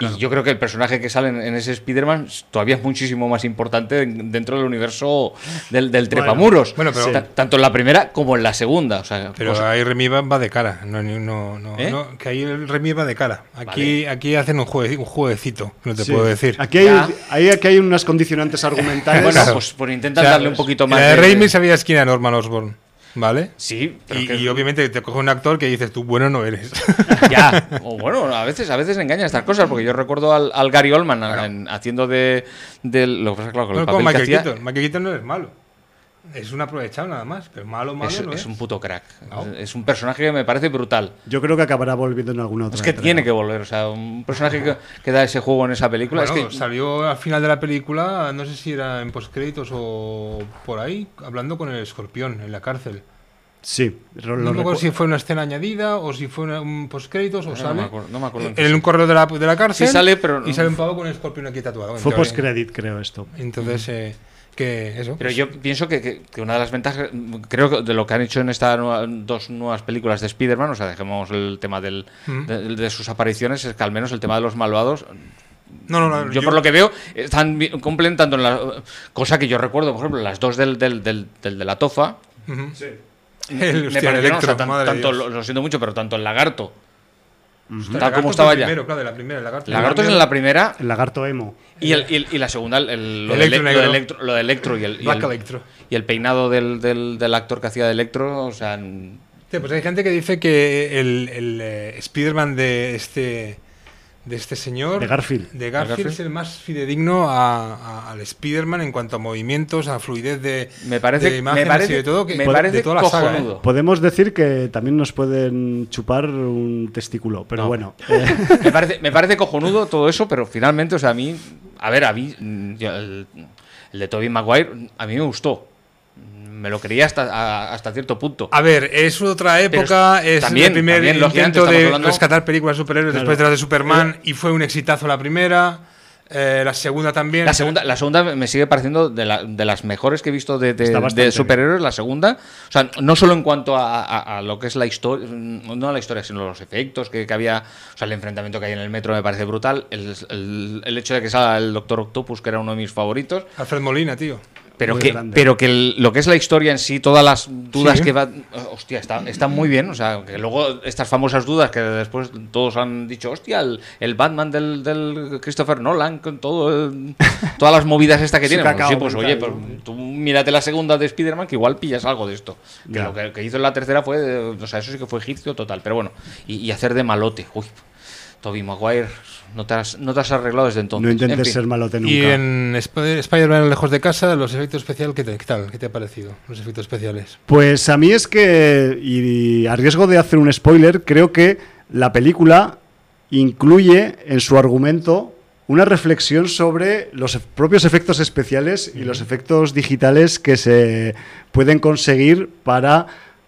Y yo creo que el personaje que sale en, en ese Spider-Man todavía es muchísimo más importante en- dentro del universo del, del trepamuros. Bueno, pero- Ta- tanto en la primera como en la segunda. O sea, Pero cosa- ahí Remy va, va de cara. No, no, no, ¿Eh? no, que ahí el Remy va de cara. Aquí, aquí hacen un, juegue- un jueguecito, no te Sí. puedo decir. Aquí hay, ahí- aquí hay unas condicionantes argumentales. bueno, Claro. pues, pues O intentan sea, darle un poquito más la de de- Raimi sabías quién era Norman Osborn, ¿vale? Sí, pero Y, que- y obviamente te coge un actor que dices tú, bueno no eres. ya. O bueno, a veces, a veces engañan estas cosas, porque yo recuerdo al, al Gary Oldman en- haciendo de, de lo que pasa, claro, con el No, como papel que Michael hacía, Keaton. Michael Keaton no es malo. Es un aprovechado nada más, pero malo, malo es, no es es. un puto crack. No. Es un personaje que me parece brutal. Yo creo que acabará volviendo en alguna otra. Es que tiene que volver, o sea, un personaje que, que da ese juego en esa película. Bueno, es que, salió al final de la película, no sé si era en postcréditos o por ahí, hablando con el escorpión en la cárcel. Sí, lo- lo no me acuerdo si fue una escena añadida o si fue una- un postcréditos o No sale. me acuerdo- no me acuerdo en un correo de la, de la cárcel. Sí sale, pero- Y sale un pavo con el escorpión aquí tatuado. Fue teoría. post-credit, creo esto. Entonces, eh, que eso. Pero pues, yo pienso que, que- que una de las ventajas, creo que de lo que han hecho en estas dos nuevas películas de Spider-Man, o sea, dejemos el tema del, Mm. de, de sus apariciones, es que al menos el tema de los malvados, No, no, no. yo, por lo que veo, están cumplen tanto en la cosa que yo recuerdo, por ejemplo, las dos del, del, del, del de la tofa. Ujú. me El, hostia, el parecieron, o sea, tan- tanto, lo, lo siento mucho, pero tanto el lagarto, El tal lagarto como estaba ya. Primero, claro, de la primera, el lagarto. Es en la primera El lagarto emo. y, el, y, el- y la segunda, el, lo, Electro de, lo electro, lo de Electro y el, y Electro. y el peinado del, del, del actor que hacía de Electro, o sea, n- Sí, pues hay gente que dice que el, el eh, Spider-Man de este de este señor De Garfield. de Garfield, Garfield. es el más fidedigno a- a- al Spider-Man en cuanto a movimientos, a fluidez de, me parece, de imágenes me parece, y de todo que me de parece toda la saga, ¿eh? cojonudo. Podemos decir que también nos pueden chupar un testículo, pero No. bueno. eh, me, parece, me parece cojonudo todo eso, pero finalmente, o sea, a mí, a ver, a mí, yo, el, el de Tobey Maguire, a mí me gustó. Me lo creía hasta, a- hasta cierto punto. A ver, es otra época, es también- el primer también, intento de hablando- rescatar películas de superhéroes Claro. después de las de Superman y fue un exitazo la primera, eh, la segunda también. La segunda, la segunda me sigue pareciendo de, la- de las mejores que he visto de, de- de superhéroes, la segunda. O sea, no solo en cuanto a, a- a lo que es la historia, no a la historia, sino los efectos que, que había. O sea, el enfrentamiento que hay en el metro me parece brutal. El, el- el hecho de que salga el Doctor Octopus, que era uno de mis favoritos. Alfred Molina, tío. Pero Muy que, grande. pero que el- lo que es la historia en sí, todas las dudas Sí. que va. Hostia, está, está muy bien. O sea, que luego estas famosas dudas que después todos han dicho, hostia, el, el Batman del, del Christopher Nolan, con todo el- todas las movidas estas que tiene. Cacao sí, pues oye, pues, tú mírate la segunda de Spider-Man, que igual pillas algo de esto. Que lo que, que hizo en la tercera fue. eh, O sea, eso sí que fue egipcio total. Pero bueno, y, y hacer de malote. Uy, Toby Maguire, no te has, no te has arreglado desde entonces. no intentes En fin. ser malote nunca. Y en Sp- Spider-Man Lejos de Casa, los efectos especiales, ¿qué, te- qué tal? ¿Qué te ha parecido? Los efectos especiales. Pues a mí es que, y a riesgo de hacer un spoiler, creo que la película incluye en su argumento una reflexión sobre los e- propios efectos especiales y los efectos digitales que se pueden conseguir para,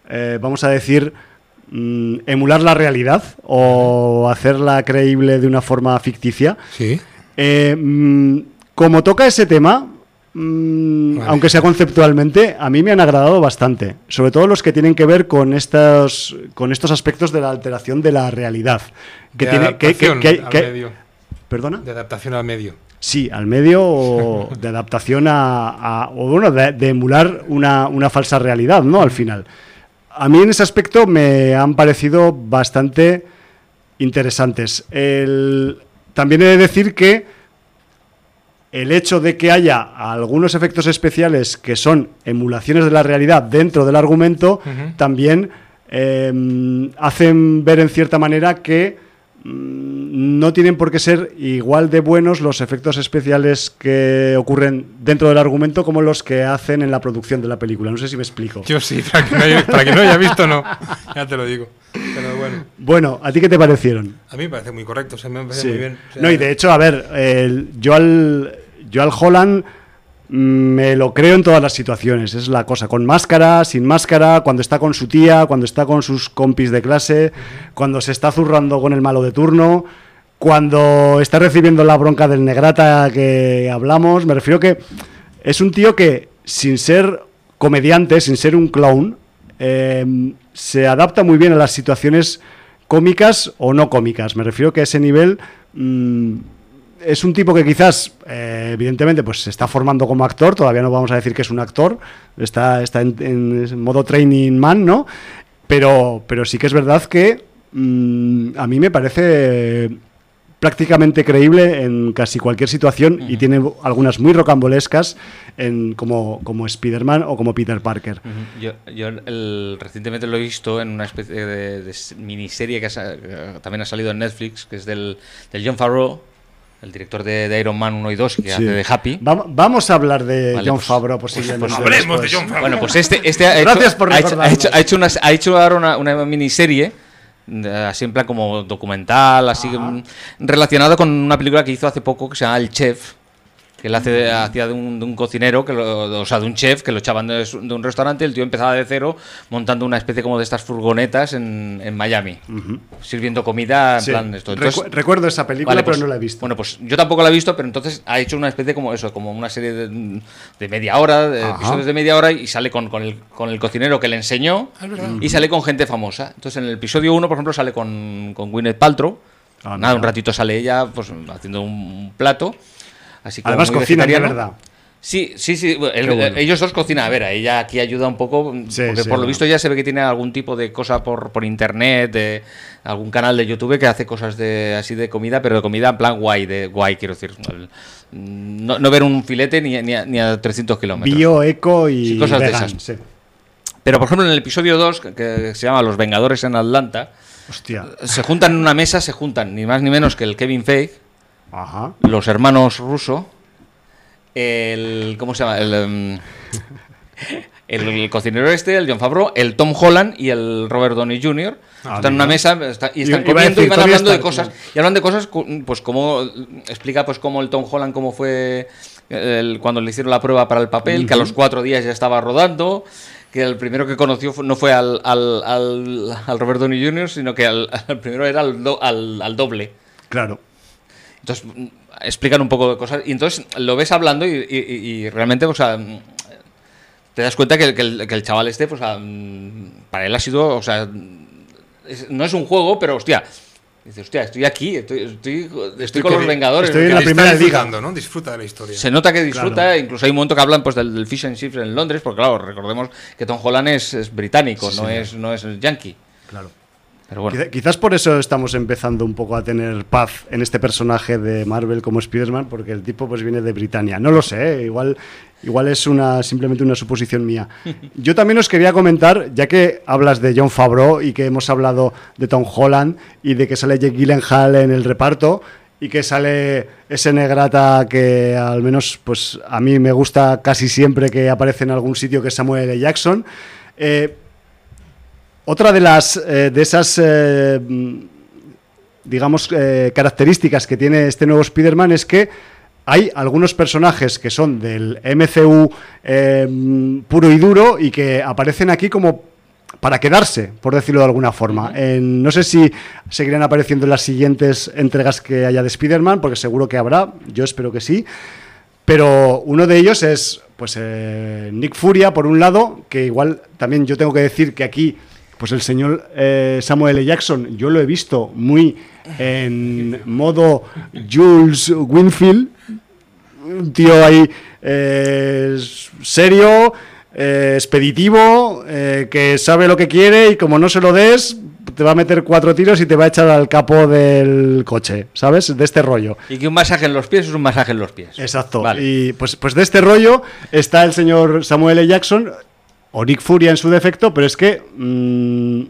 eh, vamos a decir, mm, emular la realidad o hacerla creíble de una forma ficticia. Sí. Eh, mm, como toca ese tema, mm, Vale. aunque sea conceptualmente, a mí me han agradado bastante. Sobre todo los que tienen que ver con estos, con estos aspectos de la alteración de la realidad. Que de tiene, que, que- que- al que- medio. ¿Perdona? De adaptación al medio. Sí, al medio o de adaptación a, a- o bueno, de, de emular una, una falsa realidad, ¿no? Al final. A mí en ese aspecto me han parecido bastante interesantes. El- también he de decir que el hecho de que haya algunos efectos especiales que son emulaciones de la realidad dentro del argumento, también eh, hacen ver en cierta manera que no tienen por qué ser igual de buenos los efectos especiales que ocurren dentro del argumento como los que hacen en la producción de la película. No sé si me explico. Yo sí, para que no haya, para que no haya visto, no. Ya te lo digo. Pero bueno, Bueno, ¿a ti qué te parecieron? a mí me parece muy correcto, o sea, me parece Sí. muy bien. O sea, No, y de hecho, a ver, el- yo al yo al Holland me lo creo en todas las situaciones, es la cosa, con máscara, sin máscara, cuando está con su tía, cuando está con sus compis de clase, cuando se está zurrando con el malo de turno, cuando está recibiendo la bronca del negrata que hablamos, me refiero que es un tío que sin ser comediante, sin ser un clown, eh, se adapta muy bien a las situaciones cómicas o no cómicas. Me refiero que a ese nivel mm, es un tipo que quizás, eh, evidentemente, pues se está formando como actor, todavía no vamos a decir que es un actor, está, está en, modo training man, ¿no? Pero, pero sí que es verdad que mm, a mí me parece prácticamente creíble en casi cualquier situación y tiene algunas muy rocambolescas en, como, como Spider-Man o como Peter Parker. Yo, yo recientemente lo he visto en una especie de, miniserie que, también ha salido en Netflix, que es del, del John Favreau, el director de, Iron Man 1 y 2, que hace de Happy. vamos a hablar de John pues, Favreau pues, posiblemente. Pues, hablemos de John Favreau. Bueno, pues este, este ha, Gracias hecho, por ha, hecho, ha, hecho, una, ha hecho ahora una, una miniserie así en plan como documental, así relacionado con una película que hizo hace poco que se llama El Chef, que él hace, hacía de un, de un cocinero, que lo, o sea, de un chef, que lo echaban de, un restaurante, el tío empezaba de cero montando una especie como de estas furgonetas en, en Miami, sirviendo comida en plan esto. recuerdo esa película, pero pues, no la he visto. Bueno, pues yo tampoco la he visto, pero entonces ha hecho una especie como eso, como una serie de, de media hora, de episodios de media hora, y sale con, con, el, con el cocinero que le enseñó, ah, y sale con gente famosa. Entonces en el episodio 1, por ejemplo, sale con, con Gwyneth Paltrow, ah, nada, un ratito sale ella pues haciendo un plato Además cocina de verdad. Sí, sí, sí. Ellos dos cocinan. A ver, ella aquí ayuda un poco. porque por lo visto ya se ve que tiene algún tipo de cosa por, por internet, de algún canal de YouTube que hace cosas de así de comida, pero de comida en plan guay, de guay, quiero decir. No, ver un filete ni, ni, a, 300 kilómetros. Bio, eco y cosas de esas. Pero por ejemplo, en el episodio 2, que, se llama Los Vengadores en Atlanta, se juntan en una mesa, se juntan ni más ni menos que el Kevin Feige los hermanos Russo, el. ¿Cómo se llama? El, em, el, cocinero este, el John Favreau, el Tom Holland y el Robert Downey Jr. Ah, están en una mesa y están comiendo y van hablando de cosas. Y hablan de cosas, pues como. Explica, pues, cómo el Tom Holland, cómo fue. cuando le hicieron la prueba para el papel, que a los cuatro días ya estaba rodando que el primero que conoció no fue al, al, al, Robert Downey Jr., sino que al, primero era al, al doble. Claro. Entonces, explican un poco de cosas y entonces lo ves hablando y, realmente, o sea, te das cuenta que, el, chaval este, pues, para él ha sido, o sea, no es un juego, pero hostia, Dice, hostia, estoy aquí, estoy, estoy, con los Vengadores. Estoy en la primera liga. ¿no? Disfruta de la historia. Se nota que disfruta, incluso hay un momento que hablan pues, del, Fish and Chips en Londres, porque claro, recordemos que Tom Holland es, británico, no, es, no es yankee. Claro. Quizás por eso estamos empezando un poco a tener paz en este personaje de Marvel como Spider-Man, porque el tipo pues viene de Britania. No lo sé, ¿eh? igual, igual es una, simplemente una suposición mía. Yo también os quería comentar, ya que hablas de John Favreau y que hemos hablado de Tom Holland y de que sale Jake Gyllenhaal en el reparto y que sale ese negrata que al menos pues a mí me gusta casi siempre que aparece en algún sitio que es Samuel L. Jackson. Eh, otra de las eh, de esas eh, digamos eh, características que tiene este nuevo Spider-Man es que hay algunos personajes que son del MCU puro y duro y que aparecen aquí como para quedarse, por decirlo de alguna forma. no sé si seguirán apareciendo en las siguientes entregas que haya de Spider-Man, porque seguro que habrá, yo espero que sí. Pero uno de ellos es pues Nick Furia, por un lado, que igual también yo tengo que decir que aquí pues el señor eh, Samuel L. Jackson, yo lo he visto muy en modo Jules Winfield, un tío ahí eh, serio, eh, expeditivo, que sabe lo que quiere y como no se lo des, te va a meter cuatro tiros y te va a echar al capo del coche, ¿sabes? De este rollo. Y que un masaje en los pies es un masaje en los pies. Exacto. Y pues, pues de este rollo está el señor Samuel L. Jackson o Nick Furia en su defecto, pero es que mm,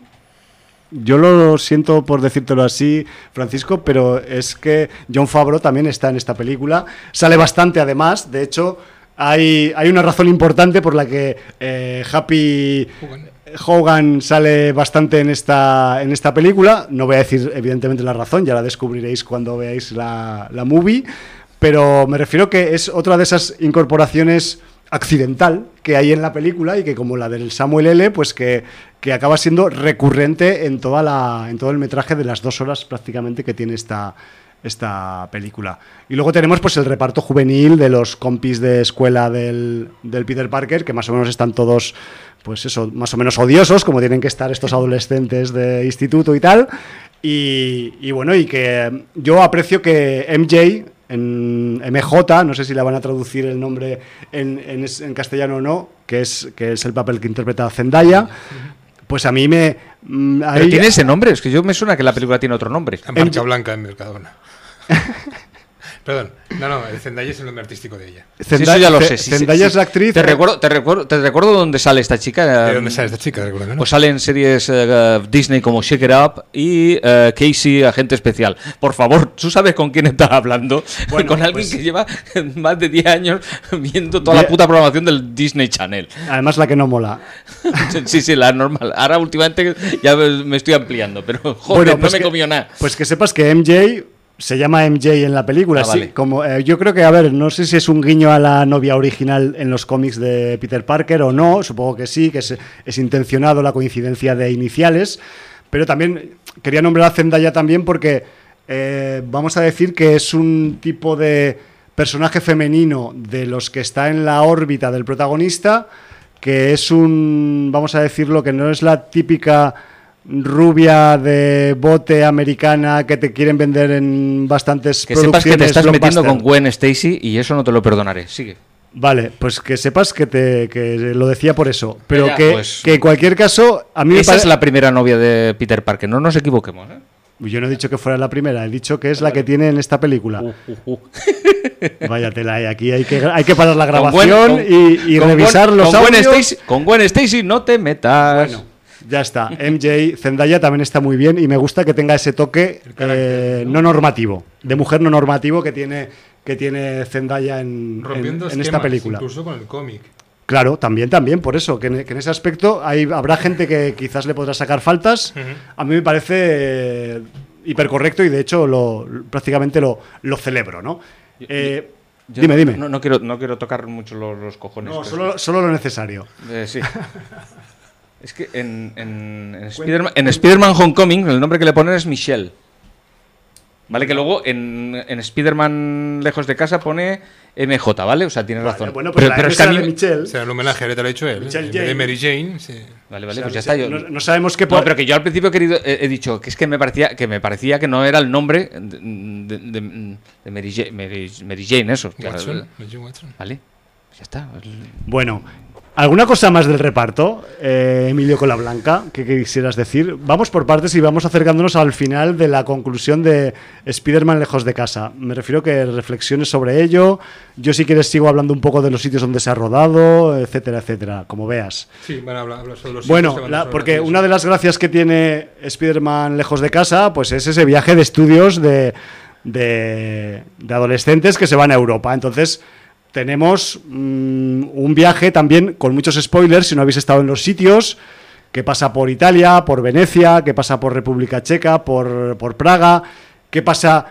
yo lo siento por decírtelo así, Francisco, pero es que John Favreau también está en esta película. Sale bastante además, de hecho, hay, hay una razón importante por la que eh, Happy Hogan. sale bastante en esta, en esta película. No voy a decir evidentemente la razón, ya la descubriréis cuando veáis la, la movie. pero me refiero que es otra de esas incorporaciones accidental que hay en la película y que como la del Samuel L, pues que, que acaba siendo recurrente en, toda la, en todo el metraje de las dos horas prácticamente que tiene esta, esta película. Y luego tenemos pues el reparto juvenil de los compis de escuela del, del Peter Parker, que más o menos están todos, pues eso, más o menos odiosos, como tienen que estar estos adolescentes de instituto y tal. Y, y bueno, y que yo aprecio que MJ, en MJ, no sé si le van a traducir el nombre en, en, en castellano o no, que es, que es el papel que interpreta Zendaya, pues a mí me... mm, Pero tiene ese nombre, es que yo me suena que la película tiene otro nombre. La marca MJ. blanca en Mercadona. Perdón, no, no, el Zendaya es el nombre artístico de ella. Sí, Zendaya, eso ya lo sé. sí, Zendaya sí, es la actriz. Te eh, recuerdo, te recuerdo, te recuerdo dónde sale esta chica. ¿De dónde sale esta chica? Pues sale en series eh, Disney como Shake It Up y eh, Casey, agente especial. Por favor, ¿tú sabes con quién estás hablando? Bueno, con alguien pues- que lleva más de 10 años viendo toda la puta programación del Disney Channel. Además la que no mola. sí, sí, la normal. Ahora últimamente ya me estoy ampliando, pero joder, Bueno, no pues me que- comió nada. Pues que sepas que MJ se llama MJ en la película. Ah, sí, vale. como, eh, yo creo que, a ver, no sé si es un guiño a la novia original en los cómics de Peter Parker o no. Supongo que sí, que es, es intencionado la coincidencia de iniciales. Pero también quería nombrar a Zendaya también porque eh, vamos a decir que es un tipo de personaje femenino de los que está en la órbita del protagonista, que es un, vamos a decirlo, que no es la típica rubia de bote americana que te quieren vender en bastantes Que sepas que te estás metiendo con. Gwen Stacy y eso no te lo perdonaré. Sigue. Vale, pues que sepas que te que lo decía por eso, pero Ya, que, pues- que en cualquier caso a mí me Esa pare- es la primera novia de Peter Parker, no nos equivoquemos. ¿eh? yo no he dicho que fuera la primera, he dicho que es la que tiene en esta película. Uh, uh, uh. Vaya tela, eh, aquí hay que hay que parar la Con grabación con- y, y con revisar los con Gwen audios. Stacy- con Gwen Stacy no te metas. Bueno, ya está. MJ Zendaya también está muy bien y me gusta que tenga ese toque eh, no normativo, de mujer no normativo que tiene que tiene Zendaya en, en- Rompiendo en esta película. Incluso con el cómic. Claro, también, también, por eso, que en, que en ese aspecto hay, habrá gente que quizás le podrá sacar faltas. A mí me parece eh, hipercorrecto y de hecho lo, prácticamente lo, lo celebro, ¿no? Eh, Yo dime, no- dime. No, no quiero, no quiero tocar mucho los, los cojones. No, solo, solo lo necesario. Eh, sí. es que en, en, en Spider-Man en Spider-Man Homecoming el nombre que le ponen es Michelle. Vale, que luego en, en Spider-Man Lejos de Casa pone MJ, ¿vale? O sea, tienes Vale, razón. bueno, pues pero, la pero es que a será mí... Michelle. O sea, el homenaje ahorita lo ha hecho él. Michelle vez de Jane. Mary Jane, sí. Vale, vale, O sea, pues ya está. Yo... no, no sabemos qué No, po- pero que yo al principio he, querido, he, he dicho que es que me parecía que me parecía que no era el nombre de, de- de- Mary, Ja- Mary- Mary Jane, eso. Watson. Mary Jane Watson. Vale, pues ya está. Bueno, ¿alguna cosa más del reparto, eh, Emilio Colablanca, que quisieras decir? Vamos por partes y vamos acercándonos al final de la conclusión de Spider-Man lejos de casa. Me refiero que reflexiones sobre ello. Yo, si quieres, sigo hablando un poco de los sitios donde se ha rodado, etcétera, etcétera, como veas. Sí, van a hablar, hablar sobre los sitios Bueno, a la- porque una de las gracias que tiene Spider-Man lejos de casa, pues es ese viaje de estudios de, de- de adolescentes que se van a Europa. Entonces, tenemos mm, un viaje también con muchos spoilers, si no habéis estado en los sitios, que pasa por Italia, por Venecia, que pasa por República Checa, por, por Praga, que pasa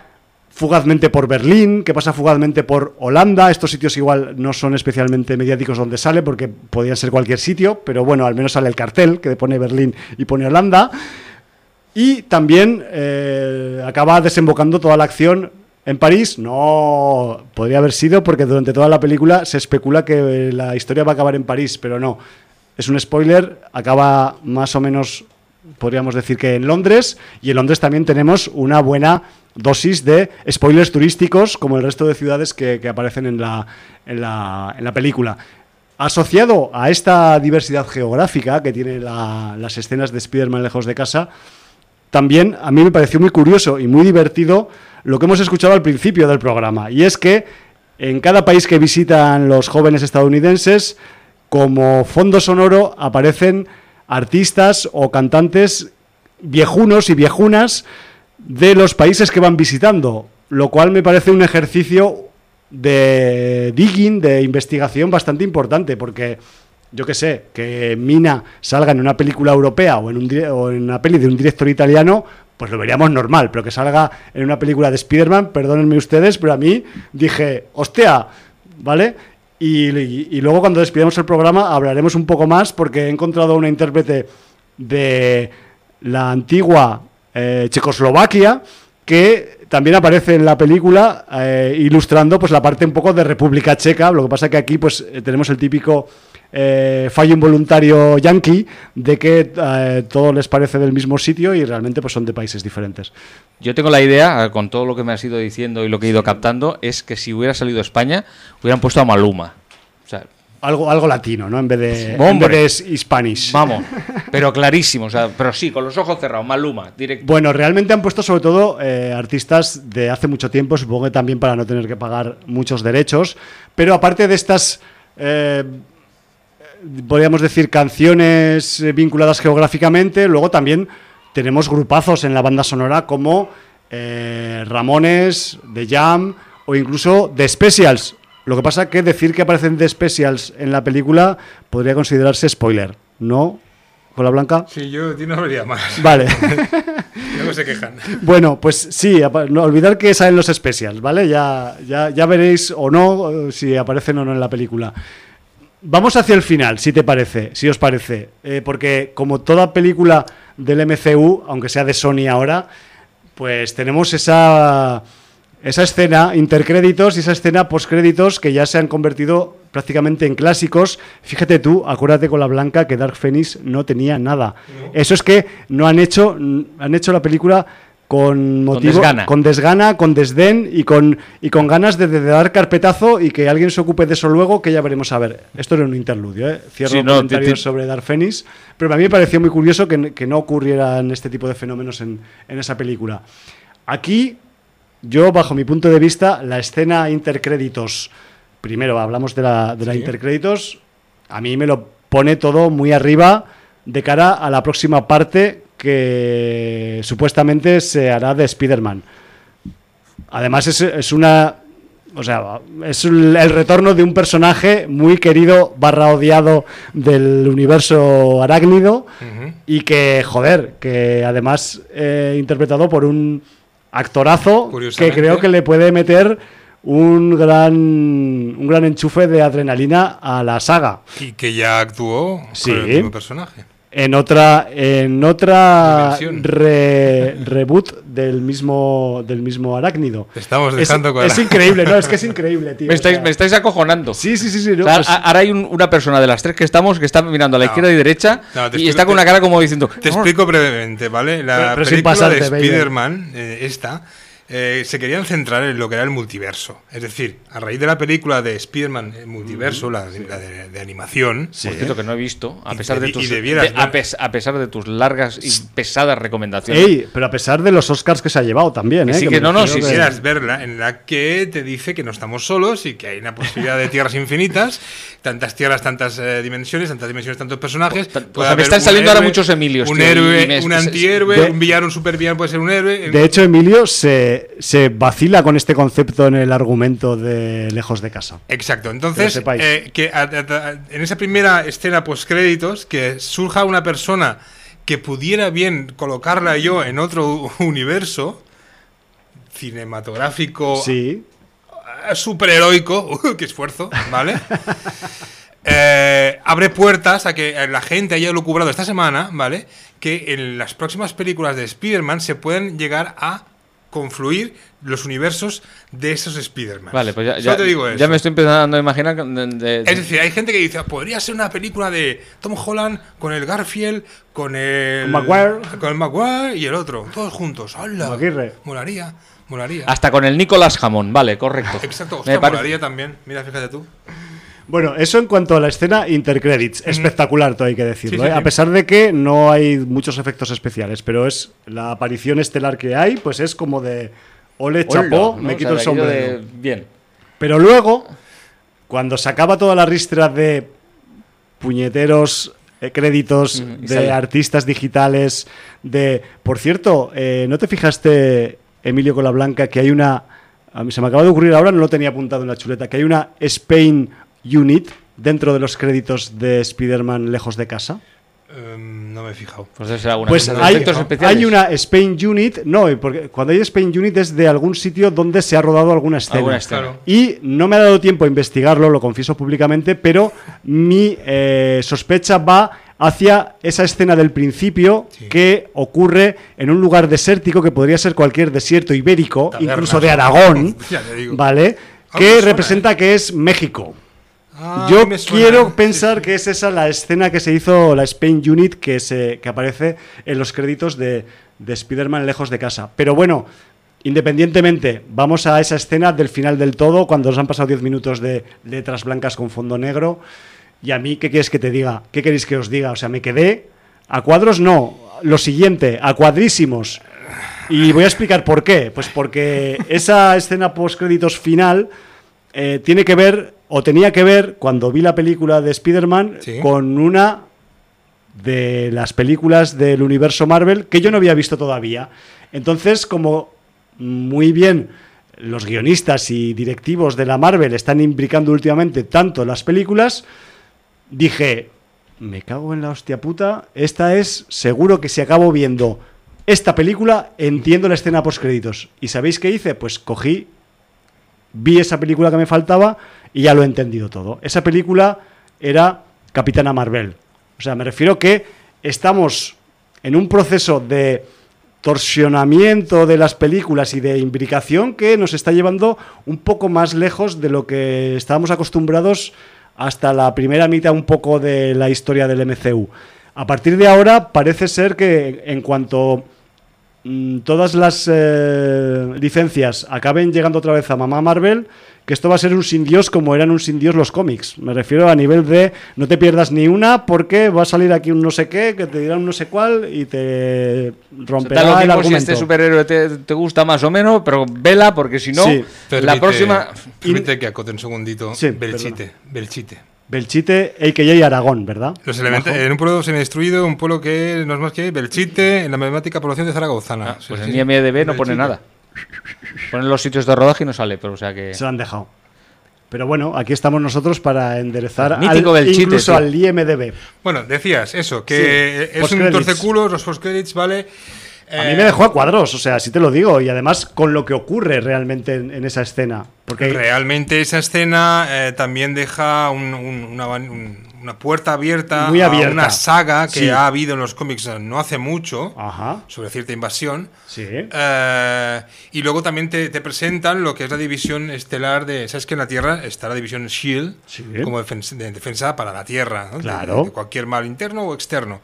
fugazmente por Berlín, que pasa fugazmente por Holanda. Estos sitios igual no son especialmente mediáticos donde sale, porque podrían ser cualquier sitio, pero bueno, al menos sale el cartel que pone Berlín y pone Holanda. Y también eh, acaba desembocando toda la acción en París. No podría haber sido, porque durante toda la película se especula que la historia va a acabar en París, pero no. Es un spoiler, acaba más o menos, podríamos decir que en Londres, y en Londres también tenemos una buena dosis de spoilers turísticos, como el resto de ciudades que, aparecen en la, en, la, en la película. Asociado a esta diversidad geográfica que tiene la- las escenas de Spider-Man lejos de casa, también a mí me pareció muy curioso y muy divertido lo que hemos escuchado al principio del programa. Y es que en cada país que visitan los jóvenes estadounidenses, como fondo sonoro aparecen artistas o cantantes viejunos y viejunas de los países que van visitando, lo cual me parece un ejercicio de digging, de investigación bastante importante, porque yo que sé, que Mina salga en una película europea o en, un, o en una peli de un director italiano, pues lo veríamos normal, pero que salga en una película de Spider-Man, perdónenme ustedes, pero a mí dije, hostia, ¿vale? Y, luego cuando despidamos el programa hablaremos un poco más porque he encontrado una intérprete de la antigua eh, Checoslovaquia que también aparece en la película eh, ilustrando pues la parte un poco de República Checa. Lo que pasa que aquí pues eh, tenemos el típico eh, fallo involuntario yankee de que eh, todo les parece del mismo sitio y realmente pues son de países diferentes. Yo tengo la idea, eh, con todo lo que me has ido diciendo y lo que he ido captando, es que si hubiera salido España, hubieran puesto a Maluma. O sea, Algo, algo latino, ¿no? En vez de, en Hombre. vez de hispanish. vamos, pero clarísimo, o sea, pero sí, con los ojos cerrados, Maluma, directo. Bueno, realmente han puesto sobre todo eh, artistas de hace mucho tiempo, supongo que también para no tener que pagar muchos derechos, pero aparte de estas, eh, podríamos decir, canciones eh, vinculadas geográficamente, luego también tenemos grupazos en la banda sonora como eh, Ramones, The Jam o incluso The Specials. Lo que pasa que decir que aparecen The Specials en la película podría considerarse spoiler, ¿no? ¿Con la blanca? Sí, yo a ti no vería más. Vale. Luego se quejan. Bueno, pues sí, no olvidar que salen los specials, ¿vale? Ya, ya, ya veréis o no eh, si aparecen o no en la película. Vamos hacia el final, si te parece, si os parece, Eh, porque como toda película del MCU, aunque sea de Sony ahora, pues tenemos esa, esa escena intercréditos y esa escena postcréditos que ya se han convertido prácticamente en clásicos. Fíjate tú, acuérdate con la blanca que Dark Phoenix no tenía nada. Eso es que no han hecho, han hecho la película con motivo, desgana. con desgana, con desdén y con, y con ganas de, de dar carpetazo y que alguien se ocupe de eso luego, que ya veremos a ver. Esto era un interludio, ¿eh? Cierro Sí, no, comentarios sobre Dark Phoenix, pero a mí me pareció muy curioso que, que no ocurrieran este tipo de fenómenos en, en esa película. Aquí, yo, bajo mi punto de vista, la escena intercréditos, primero hablamos de la, de la intercréditos, a mí me lo pone todo muy arriba de cara a la próxima parte que supuestamente se hará de Spider-Man. Además es, es una... O sea, es el el retorno de un personaje muy querido barra odiado del universo arácnido y que, joder, que además eh, interpretado por un actorazo que creo que le puede meter un gran, un gran enchufe de adrenalina a la saga. Y que ya actuó Sí. con el mismo personaje. En otra, en otra re- reboot del mismo, del mismo arácnido. Te estamos Es, dejando con es increíble, no, es que es increíble, tío. Me o estáis, sea, me estáis acojonando. Sí, sí, sí, sí. no, O sea, pues- ahora hay un- una persona de las tres que estamos que está mirando a la No. izquierda y derecha No, y explico- está con una cara como diciendo. Te explico brevemente, ¿vale? La Pero- pero película pasarte, de. Spider-Man, eh, esta, eh, se querían centrar en lo que era el multiverso. Es decir, a raíz de la película de Spider-Man el multiverso, la, la de, de animación, Sí. Por cierto, que no he visto, a Y pesar de tus, de- a, ver. pes- a pesar de tus largas y pesadas recomendaciones. Ey, pero a pesar de los Oscars que se ha llevado también, Que ¿eh? sí, me que no, no, que- quisieras verla, en la que te dice que no estamos solos y que hay una posibilidad de tierras infinitas, tantas tierras, tantas eh, dimensiones, tantas dimensiones, tantos personajes. Pues, Puede o sea, me están saliendo ahora muchos Emilios, Un tío, héroe, me- un antihéroe, de- un villano, un supervillano puede ser un héroe. De hecho, Emilio se, se vacila con este concepto en el argumento de Lejos de Casa. Exacto, entonces eh, que a- a- a- en esa primera escena post créditos que surja una persona que pudiera bien colocarla yo en otro universo cinematográfico Sí. superheroico, qué esfuerzo, ¿vale? Eh, abre puertas a que la gente haya lucubrado esta semana, ¿vale? Que en las próximas películas de Spider-Man se pueden llegar a confluir los universos de esos Spider-Man. Vale, pues ya, te digo eso. ya me estoy empezando a imaginar. que- de- de- Es decir, hay gente que dice, podría ser una película de Tom Holland con el Garfield, con el Con Maguire. con el Maguire y el otro, todos juntos. ¡Hala! Maguire. Molaría, molaría. hasta con el Nicolás Jamón, vale, correcto. Exacto, Me hostia, molaría también. Mira, fíjate tú. Bueno, eso en cuanto a la escena intercredits. Espectacular, todo hay que decirlo. Sí, sí, ¿eh? sí. A pesar de que no hay muchos efectos especiales, pero es la aparición estelar que hay, pues es como de ole, Hola, chapó, ¿no? me O quito sea, el sombrero. de- Bien. Pero luego, cuando se acaba toda la ristra de puñeteros eh, créditos, de sale. artistas digitales, de... Por cierto, eh, ¿no te fijaste, Emilio con la Blanca, que hay una... A mí se me acaba de ocurrir ahora, no lo tenía apuntado en la chuleta, que hay una Spain Unit dentro de los créditos de Spider-Man lejos de casa. Em, no me he fijado. Pues debe ser alguna Pues de hay, efectos especiales. hay una Spain Unit, no, porque cuando hay Spain Unit es de algún sitio donde se ha rodado alguna escena. Alguna escena. Claro. Y no me ha dado tiempo a investigarlo, lo confieso públicamente, pero mi eh, sospecha va hacia esa escena del principio Sí. que ocurre en un lugar desértico que podría ser cualquier desierto ibérico, Tabernas. incluso de Aragón, Ya te digo. ¿vale? Que suena, representa que es México. Ah, Yo quiero pensar Sí, que es esa la escena que se hizo, la Spain Unit, que, se, que aparece en los créditos de, de Spider-Man lejos de casa. Pero bueno, independientemente, vamos a esa escena del final del todo, cuando nos han pasado 10 minutos de letras blancas con fondo negro. Y a mí, ¿qué quieres que te diga? ¿Qué queréis que os diga? O sea, me quedé a cuadros, no. Lo siguiente, a cuadrísimos. Y voy a explicar por qué. Pues porque esa escena post créditos final eh, tiene que ver, o tenía que ver, cuando vi la película de Spider-Man, Sí. con una de las películas del universo Marvel que yo no había visto todavía. Entonces, como muy bien los guionistas y directivos de la Marvel están imbricando últimamente tanto las películas, dije, me cago en la hostia puta, esta es seguro que si acabo viendo esta película, entiendo la escena post créditos. ¿Y sabéis qué hice? Pues cogí vi esa película que me faltaba y ya lo he entendido todo. Esa película era Capitana Marvel. O sea, me refiero que estamos en un proceso de torsionamiento de las películas y de imbricación que nos está llevando un poco más lejos de lo que estábamos acostumbrados hasta la primera mitad un poco de la historia del MCU. A partir de ahora parece ser que en cuanto mm, todas las eh, licencias acaben llegando otra vez a mamá Marvel, que esto va a ser un sin Dios como eran un sin Dios los cómics. Me refiero a nivel de no te pierdas ni una porque va a salir aquí un no sé qué, que te dirá un no sé cuál y te romperá Da lo el mismo si argumento. este superhéroe te, te gusta más o menos, pero vela porque si no, Sí. la Permite- próxima... Permite que acote un segundito. Sí, Belchite. Belchite. Belchite, a.k.a. Aragón, ¿verdad? Los elementos, en un pueblo semi-destruido, un pueblo que no es más que Belchite, en la emblemática población de Zaragozana. Ah, pues sí. en IMDB no pone nada. Ponen los sitios de rodaje y no sale, pero o sea que... Se lo han dejado. Pero bueno, aquí estamos nosotros para enderezar Mítico al- Belchite, incluso tío. al IMDB. Bueno, decías eso, que Sí, es un torceculos, los post-credits, ¿vale? A mí Eh, me dejó a cuadros, o sea, así te lo digo, y además con lo que ocurre realmente en, en esa escena. Porque Realmente esa escena eh, también deja un- un- una, van- un- una puerta abierta, Muy abierta. a una saga que Sí. ha habido en los cómics no hace mucho Ajá, sobre cierta invasión. sí. Eh, y luego también te, te presentan lo que es la división estelar de. ¿Sabes que en la Tierra está la división Shield Sí. como defensa, de defensa para la Tierra? ¿no? De- Claro. De, cualquier mal interno o externo.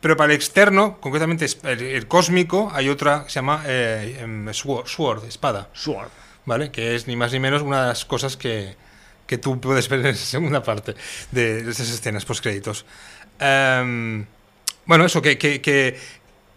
Pero para el externo, concretamente el, el cósmico, hay otra que se llama eh, em, sword, sword, espada. Sword. ¿vale? Que es ni más ni menos una de las cosas que, que tú puedes ver en esa segunda parte de, de esas escenas postcréditos. Em, bueno, eso, que, que, que,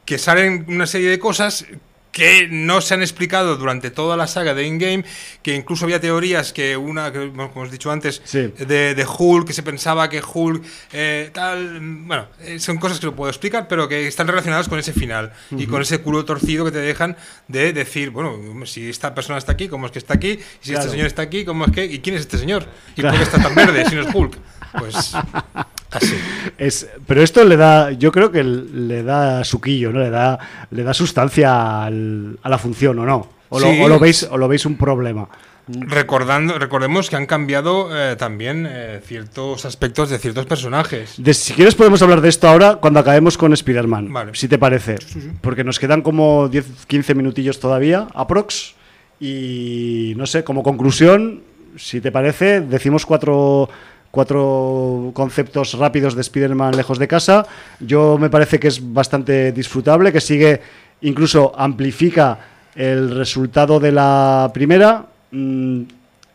que salen una serie de cosas que no se han explicado durante toda la saga de In-Game, que incluso había teorías que una, que, bueno, como os he dicho antes, Sí. de, de Hulk, que se pensaba que Hulk eh, tal, bueno, eh, son cosas que no puedo explicar, pero que están relacionadas con ese final y con ese culo torcido que te dejan de decir, bueno, si esta persona está aquí, ¿cómo es que está aquí? Y si Claro. este señor está aquí, ¿cómo es que? ¿Y quién es este señor? ¿Y Claro. por qué está tan verde si no es Hulk? Pues así. Es, pero esto le da, yo creo que le da suquillo, ¿no? Le da, le da sustancia al- a la función, ¿o no? O, lo, Sí. o lo veis, o lo veis un problema. Recordando, recordemos que han cambiado eh, también eh, ciertos aspectos de ciertos personajes. De- si quieres podemos hablar de esto ahora cuando acabemos con Spider-Man, Vale. si te parece. Porque nos quedan como 10, 15 minutillos todavía, aprox. Y no sé, como conclusión, si te parece, decimos cuatro, cuatro conceptos rápidos de Spider-Man lejos de casa. Yo me parece que es bastante disfrutable, que sigue, incluso amplifica el resultado de la primera. Mm,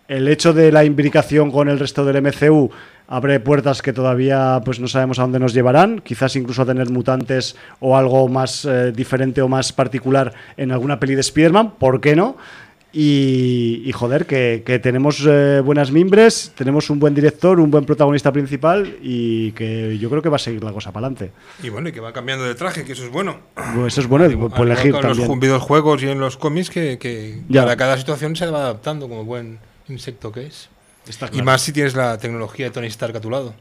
el hecho de la imbricación con el resto del MCU abre puertas que todavía pues no sabemos a dónde nos llevarán, quizás incluso a tener mutantes o algo más eh, diferente o más particular en alguna peli de Spider-Man, ¿por qué no? Y, y, joder, que, que tenemos eh, buenas mimbres, tenemos un buen director, un buen protagonista principal y que yo creo que va a seguir la cosa para adelante. Y bueno, y que va cambiando de traje, que eso es bueno. Pues eso es bueno, igual elegir en también. los ju- videojuegos y en los cómics que, que Ya. para cada situación se va adaptando como buen insecto que es. Y más si tienes la tecnología de Tony Stark a tu lado.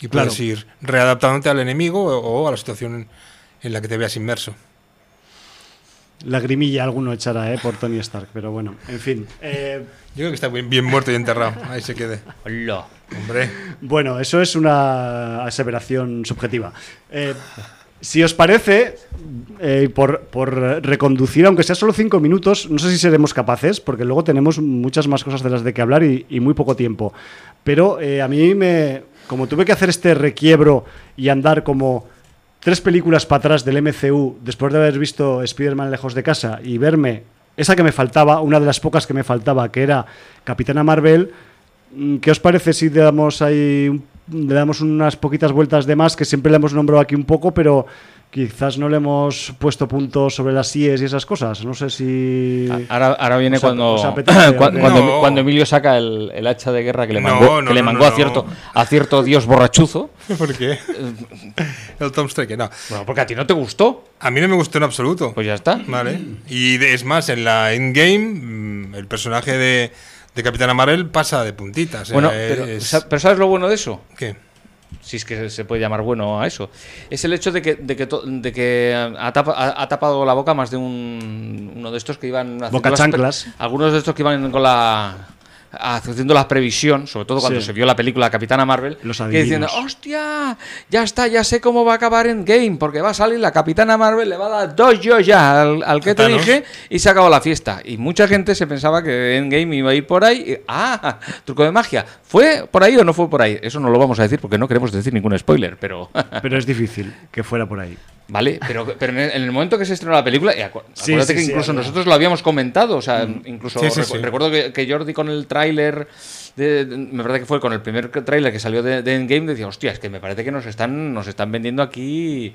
Y puedes Claro. ir readaptándote al enemigo o, o a la situación en la que te veas inmerso. Lagrimilla alguno echará, ¿eh? Por Tony Stark, pero bueno, en fin. Eh, Yo creo que está bien, bien muerto y enterrado. Ahí se quede. Hola. Hombre. Bueno, eso es una aseveración subjetiva. Eh, si os parece, eh, por, por reconducir, aunque sea solo cinco minutos, no sé si seremos capaces, porque luego tenemos muchas más cosas de las de que hablar y, y muy poco tiempo. Pero eh, a mí me. Como tuve que hacer este requiebro y andar como tres películas para atrás del MCU después de haber visto Spider-Man lejos de casa y verme esa que me faltaba, una de las pocas que me faltaba, que era Capitana Marvel. Mm, ¿Qué os parece si le damos ahí le damos unas poquitas vueltas de más que siempre le hemos nombrado aquí un poco, pero quizás no le hemos puesto puntos sobre las IES y esas cosas? No sé si Ahora, ahora viene ¿Os ap- cuando, os apetece? cua- No. cuando, Emilio saca el, el hacha de guerra que le mangó, no, que le mangó no, a, cierto, no. a cierto dios borrachuzo. ¿Por qué? El Tom Strike, no. Bueno, porque a ti no te gustó. A mí no me gustó en absoluto. Pues ya está. Vale. Y de- es más, en la Endgame, mm, el personaje de, de Capitana Marvel pasa de puntitas. Bueno, pero, es- sa- pero ¿sabes lo bueno de eso? ¿Qué? Si es que se puede llamar bueno a eso, es el hecho de que, de que, to- de que ha, tapa- ha- ha tapado la boca más de un, uno de estos que iban haciendo Boca chanclas. Algunos de estos que iban con la haciendo la previsión, sobre todo cuando Sí. se vio la película Capitana Marvel, Los que diciendo, hostia, ya está, ya sé cómo va a acabar en game, porque va a salir la Capitana Marvel, le va a dar dos yo ya al, al que te dije y se acabó la fiesta. Y mucha gente se pensaba que Endgame iba a ir por ahí. y- ah, truco de magia. ¿Fue por ahí o no fue por ahí? Eso no lo vamos a decir porque no queremos decir ningún spoiler, pero... Pero es difícil que fuera por ahí. Vale, pero, pero en el, en el momento que se estrenó la película, y acu- Sí, acuérdate sí, que incluso nosotros lo habíamos comentado, o sea, incluso recu- sí. recuerdo que, que Jordi con el tráiler, me parece que fue con el primer tráiler que salió de, de Endgame, decía, hostia, es que me parece que nos están, nos están vendiendo aquí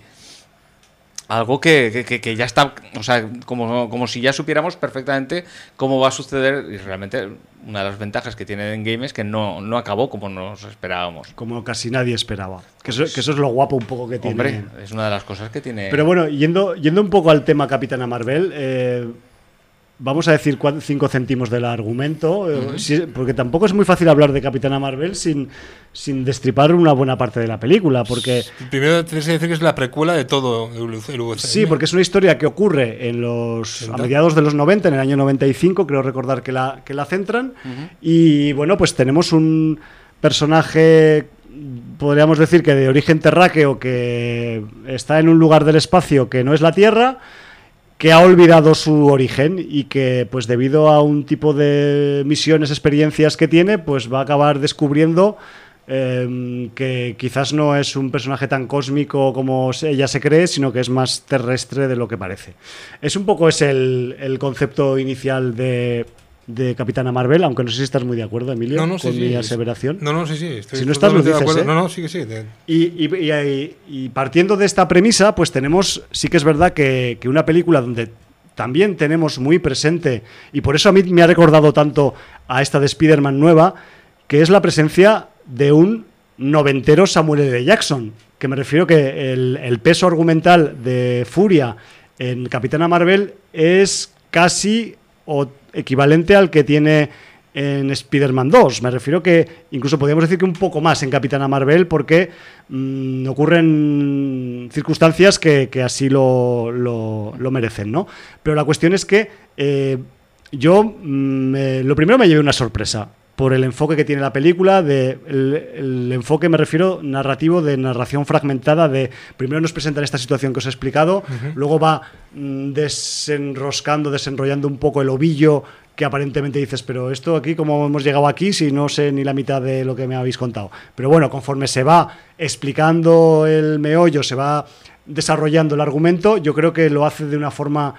algo que, que- ya está, o sea, como, como si ya supiéramos perfectamente cómo va a suceder, y realmente una de las ventajas que tiene Endgame es que no, no acabó como nos esperábamos. Como casi nadie esperaba. Que eso, que eso es lo guapo un poco que tiene. Hombre, es una de las cosas que tiene... Pero bueno, yendo, yendo un poco al tema Capitana Marvel, eh, vamos a decir cinco céntimos del argumento, si- porque tampoco es muy fácil hablar de Capitana Marvel sin, sin destripar una buena parte de la película, porque Primero tienes que decir que es la precuela de todo el UCM. sí, porque es una historia que ocurre en los a mediados de los 90, en el año 95, creo recordar que la, que la centran, y bueno, pues tenemos un personaje podríamos decir que de origen terráqueo que está en un lugar del espacio que no es la Tierra que ha olvidado su origen y que pues debido a un tipo de misiones, experiencias que tiene, pues va a acabar descubriendo eh, que quizás no es un personaje tan cósmico como ella se cree, sino que es más terrestre de lo que parece. Es un poco es el, el concepto inicial de, de Capitana Marvel, aunque no sé si estás muy de acuerdo, Emilio, No, con sí, mi aseveración. No, no, sí, sí. Estoy Si no estás, lo de acuerdo. ¿eh? No, no, sí que sí. de- Y, y- y- y partiendo de esta premisa, pues tenemos, sí que es verdad que, que una película donde también tenemos muy presente, y por eso a mí me ha recordado tanto a esta de Spider-Man nueva, que es la presencia de un noventero Samuel L. Jackson, que me refiero que el, el peso argumental de Furia en Capitana Marvel es casi o equivalente al que tiene en Spider-Man 2. Me refiero que incluso podríamos decir que un poco más en Capitana Marvel porque mm, ocurren circunstancias que, que así lo, lo- merecen, ¿no? Pero la cuestión es que eh, yo mm, lo primero me llevé una sorpresa por el enfoque que tiene la película, de el, el enfoque me refiero narrativo de narración fragmentada de primero nos presentan esta situación que os he explicado, luego va mm, desenroscando, desenrollando un poco el ovillo que aparentemente dices, pero esto aquí, ¿cómo hemos llegado aquí si no sé ni la mitad de lo que me habéis contado? Pero bueno, conforme se va explicando el meollo, se va desarrollando el argumento, yo creo que lo hace de una forma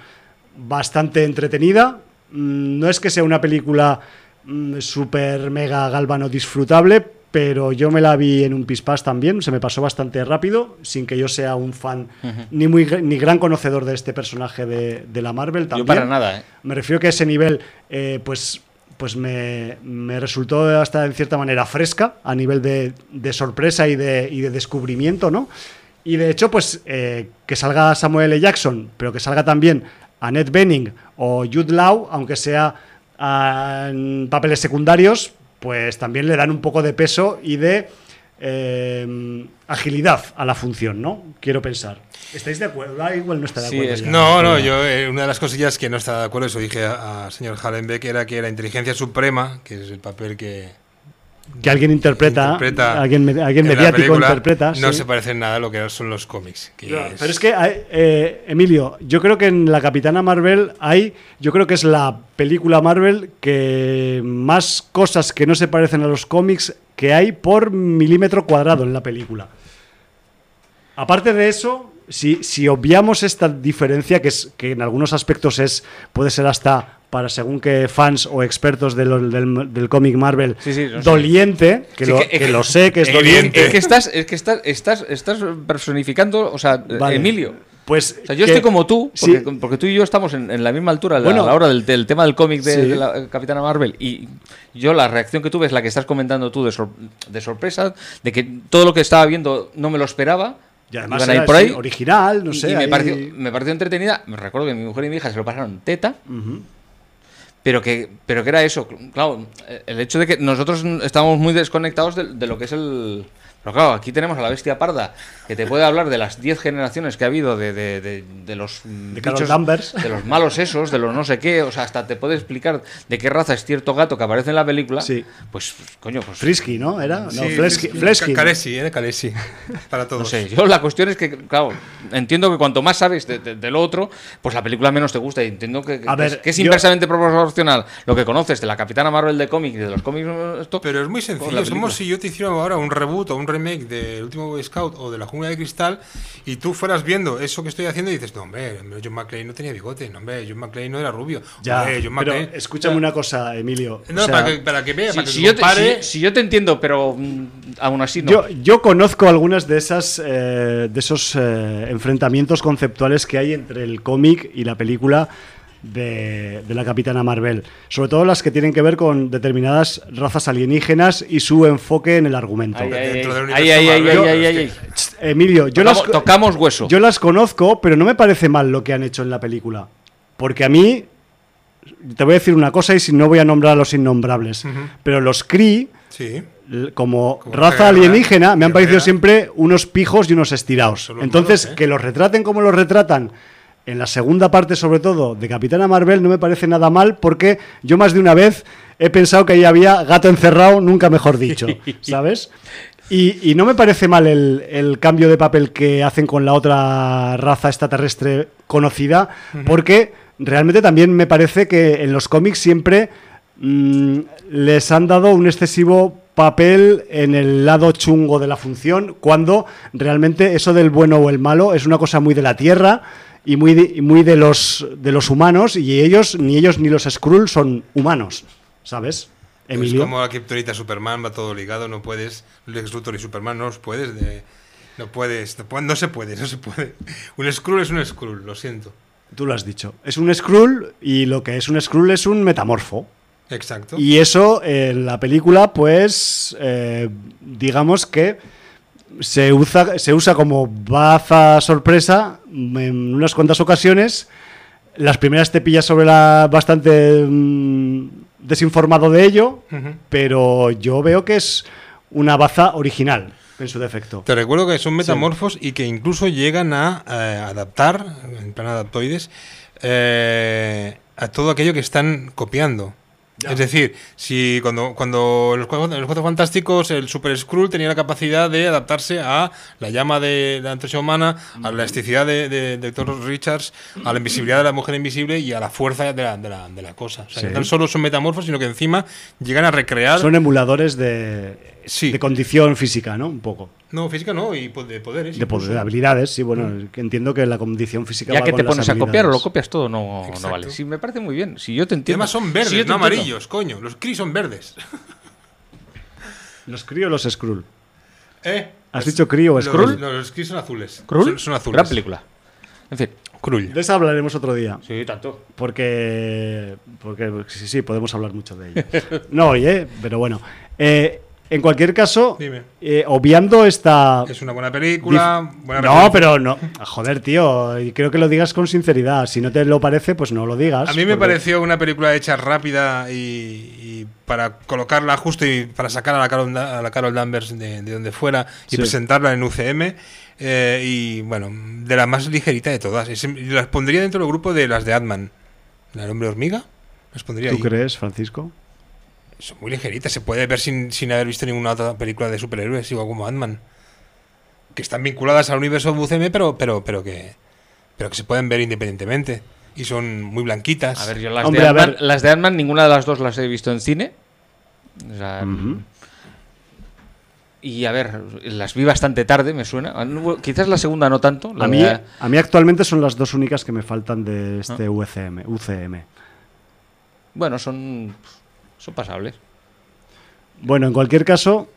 bastante entretenida. Mm, No es que sea una película mm, súper mega galvano disfrutable, pero yo me la vi en un pispás también, se me pasó bastante rápido, sin que yo sea un fan ni muy ni gran conocedor de este personaje de, de la Marvel Yo también. para nada, ¿eh? Me refiero que ese nivel, eh, pues, pues me, me resultó hasta en cierta manera fresca a nivel de, de sorpresa y de, y de descubrimiento, ¿no? Y de hecho, pues eh, que salga Samuel L. Jackson, pero que salga también Annette Bening o Jude Law, aunque sea en papeles secundarios, pues también le dan un poco de peso y de eh, agilidad a la función, ¿no? Quiero pensar. ¿Estáis de acuerdo? Ah, igual no está de Sí, acuerdo. es-. No, no, yo eh, una de las cosillas que no estaba de acuerdo, eso dije al señor Hallenbeck, era que la inteligencia suprema, que es el papel que Que alguien interpreta, interpreta alguien, mediático película, interpreta. no sí. se parece en nada a lo que son los cómics. que Ya, es- Pero es que, eh, Emilio, yo creo que en la Capitana Marvel hay, yo creo que es la película Marvel que más cosas que no se parecen a los cómics que hay por milímetro cuadrado en la película. Aparte de eso, si, si obviamos esta diferencia, que, es, que en algunos aspectos es puede ser hasta para según que fans o expertos de lo- del, del cómic Marvel Sí, sí, doliente, que, Sí, lo, que- lo sé que es doliente. Es que estás, es que estás, estás, estás personificando, o sea, Vale. Emilio. Pues O sea, yo que- estoy como tú, sí, porque, porque tú y yo estamos en, en la misma altura a la- Bueno. a la hora del, del tema del cómic de, Sí. de la eh, Capitana Marvel. Y yo la reacción que tuve es la que estás comentando tú de, sor- de sorpresa, de que todo lo que estaba viendo no me lo esperaba. Y además ir era por ahí. original, no y- sé. y me, ahí- pareció, me pareció entretenida. Me recuerdo que mi mujer y mi hija se lo pasaron teta. Pero que, pero que era eso, claro, el hecho de que nosotros estamos muy desconectados de, de lo que es el... Pero claro, aquí tenemos a la bestia parda, que te puede hablar de las 10 generaciones que ha habido de, de, de- de los bichos- Danvers. de los malos esos, de los no sé qué, o sea, hasta te puede explicar de qué raza es cierto gato que aparece en la película. Sí. Pues, coño, pues... Frisky, ¿no? Era. No, Sí, Flesky. Flesky. Calesi, ¿eh? Calesi. Para todos. No sé, yo la cuestión es que, claro, entiendo que cuanto más sabes de, de- de lo otro, pues la película menos te gusta. Y entiendo que, que A ver, es, que es yo- inversamente proporcional lo que conoces de la Capitana Marvel de cómic y de los cómics. Esto, Pero es muy sencillo. Es como película. si yo te hiciera ahora un reboot o un remake del último Boy Scout o de la Jungla de Cristal y tú fueras viendo eso que estoy haciendo y dices, no, hombre, John McClane no tenía bigote, no, hombre, John McClane no era rubio. Ya, hombre, John pero McClane- escúchame una cosa, Emilio. No, O sea, para, que, para que vea, Si, para que si yo te, compare. si- si yo te entiendo, pero mm, aún así no. Yo, yo conozco algunas de esas eh, de esos eh, enfrentamientos conceptuales que hay entre el cómic y la película de, de la Capitana Marvel. Sobre todo las que tienen que ver con determinadas razas alienígenas y su enfoque en el argumento. Emilio, yo las, Tocamos, tocamos hueso. yo las conozco, pero no me parece mal lo que han hecho en la película. Porque a mí, te voy a decir una cosa y si no voy a nombrar a los innombrables, pero los Kree, Sí. como, Como raza alienígena, me han parecido siempre unos pijos y unos estirados. Entonces, malos, ¿eh? que los retraten como los retratan en la segunda parte, sobre todo, de Capitana Marvel, no me parece nada mal porque yo más de una vez he pensado que ahí había gato encerrado, nunca mejor dicho, ¿sabes? Y, y no me parece mal el, el cambio de papel que hacen con la otra raza extraterrestre conocida, porque realmente también me parece que en los cómics siempre mm, les han dado un excesivo papel en el lado chungo de la función, cuando realmente eso del bueno o el malo es una cosa muy de la Tierra y muy de, muy de los de los humanos y ellos ni ellos ni los Skrull son humanos, ¿sabes? Emilio. Es como la Kryptonita Superman, va todo ligado, no puedes. Lex Luthor y Superman no los puedes. de- no puedes, no, pu- no se puede, no se puede. Un Skrull es un Skrull, lo siento. Tú lo has dicho. Es un Skrull y lo que es un Skrull es un metamorfo. Exacto. Y eso en la película, pues, eh, digamos que se usa, se usa como baza sorpresa en unas cuantas ocasiones. Las primeras te pillas sobre la bastante mm, desinformado de ello, pero yo veo que es una baza original en su defecto. Te recuerdo que son metamorfos y que incluso llegan a eh, adaptar, en plan adaptoides, eh, a todo aquello que están copiando. Es decir, si cuando, cuando los los Cuatro Fantásticos el Super Skrull tenía la capacidad de adaptarse a la llama de la antorcha humana, a la elasticidad de, de, de Richards, a la invisibilidad de la mujer invisible y a la fuerza de la, de la, de la cosa. O sea, Sí. que no solo son metamorfos, sino que encima llegan a recrear... Son emuladores de, Sí. de condición física, ¿no? Un poco. No, física no, y de poderes. De, poder- de habilidades, sí, bueno, que entiendo que la condición física ya va que te pones a copiar o lo copias todo, no, no vale. Sí, me parece muy bien. Si yo te entiendo. además son verdes, Si no entiendo. amarillos, coño. Los Kree son verdes. ¿Los Kree o los Skrull? ¿Eh? ¿Has Los- dicho Kree o los- Skrull? No, los Kree son azules. ¿Krull? Son, son azules. Gran película. En fin. Krull. De esa hablaremos otro día. Sí, tanto. Porque, porque sí, sí, podemos hablar mucho de ella. No hoy, ¿eh? Pero bueno. Eh, En cualquier caso, eh, obviando esta... Es una buena película. buena No, pero no. Joder, tío. y Creo que lo digas con sinceridad. Si no te lo parece, pues no lo digas. A mí me porque- pareció una película hecha rápida y, y para colocarla justo y para sacar a la Carol, a la Carol Danvers de, de donde fuera y Sí. presentarla en UCM. eh, y bueno, de la más ligerita de todas. Las pondría dentro del grupo de las de Atman. ¿La hombre hormiga? Las pondría ¿Tú ahí. crees, Francisco? Son muy ligeritas, se puede ver sin, sin haber visto ninguna otra película de superhéroes, igual como Ant-Man. Que están vinculadas al universo de UCM, pero, pero, pero, que, pero que se pueden ver independientemente. Y son muy blanquitas. A ver, yo las, Hombre, de Ant-Man, las de Ant-Man, ninguna de las dos las he visto en cine. O sea. Y a ver, las vi bastante tarde, me suena. Quizás la segunda no tanto. la A mí, de- a mí actualmente son las dos únicas que me faltan de Ah. este UCM. UCM. Bueno, son, son pasables. Bueno, en cualquier caso,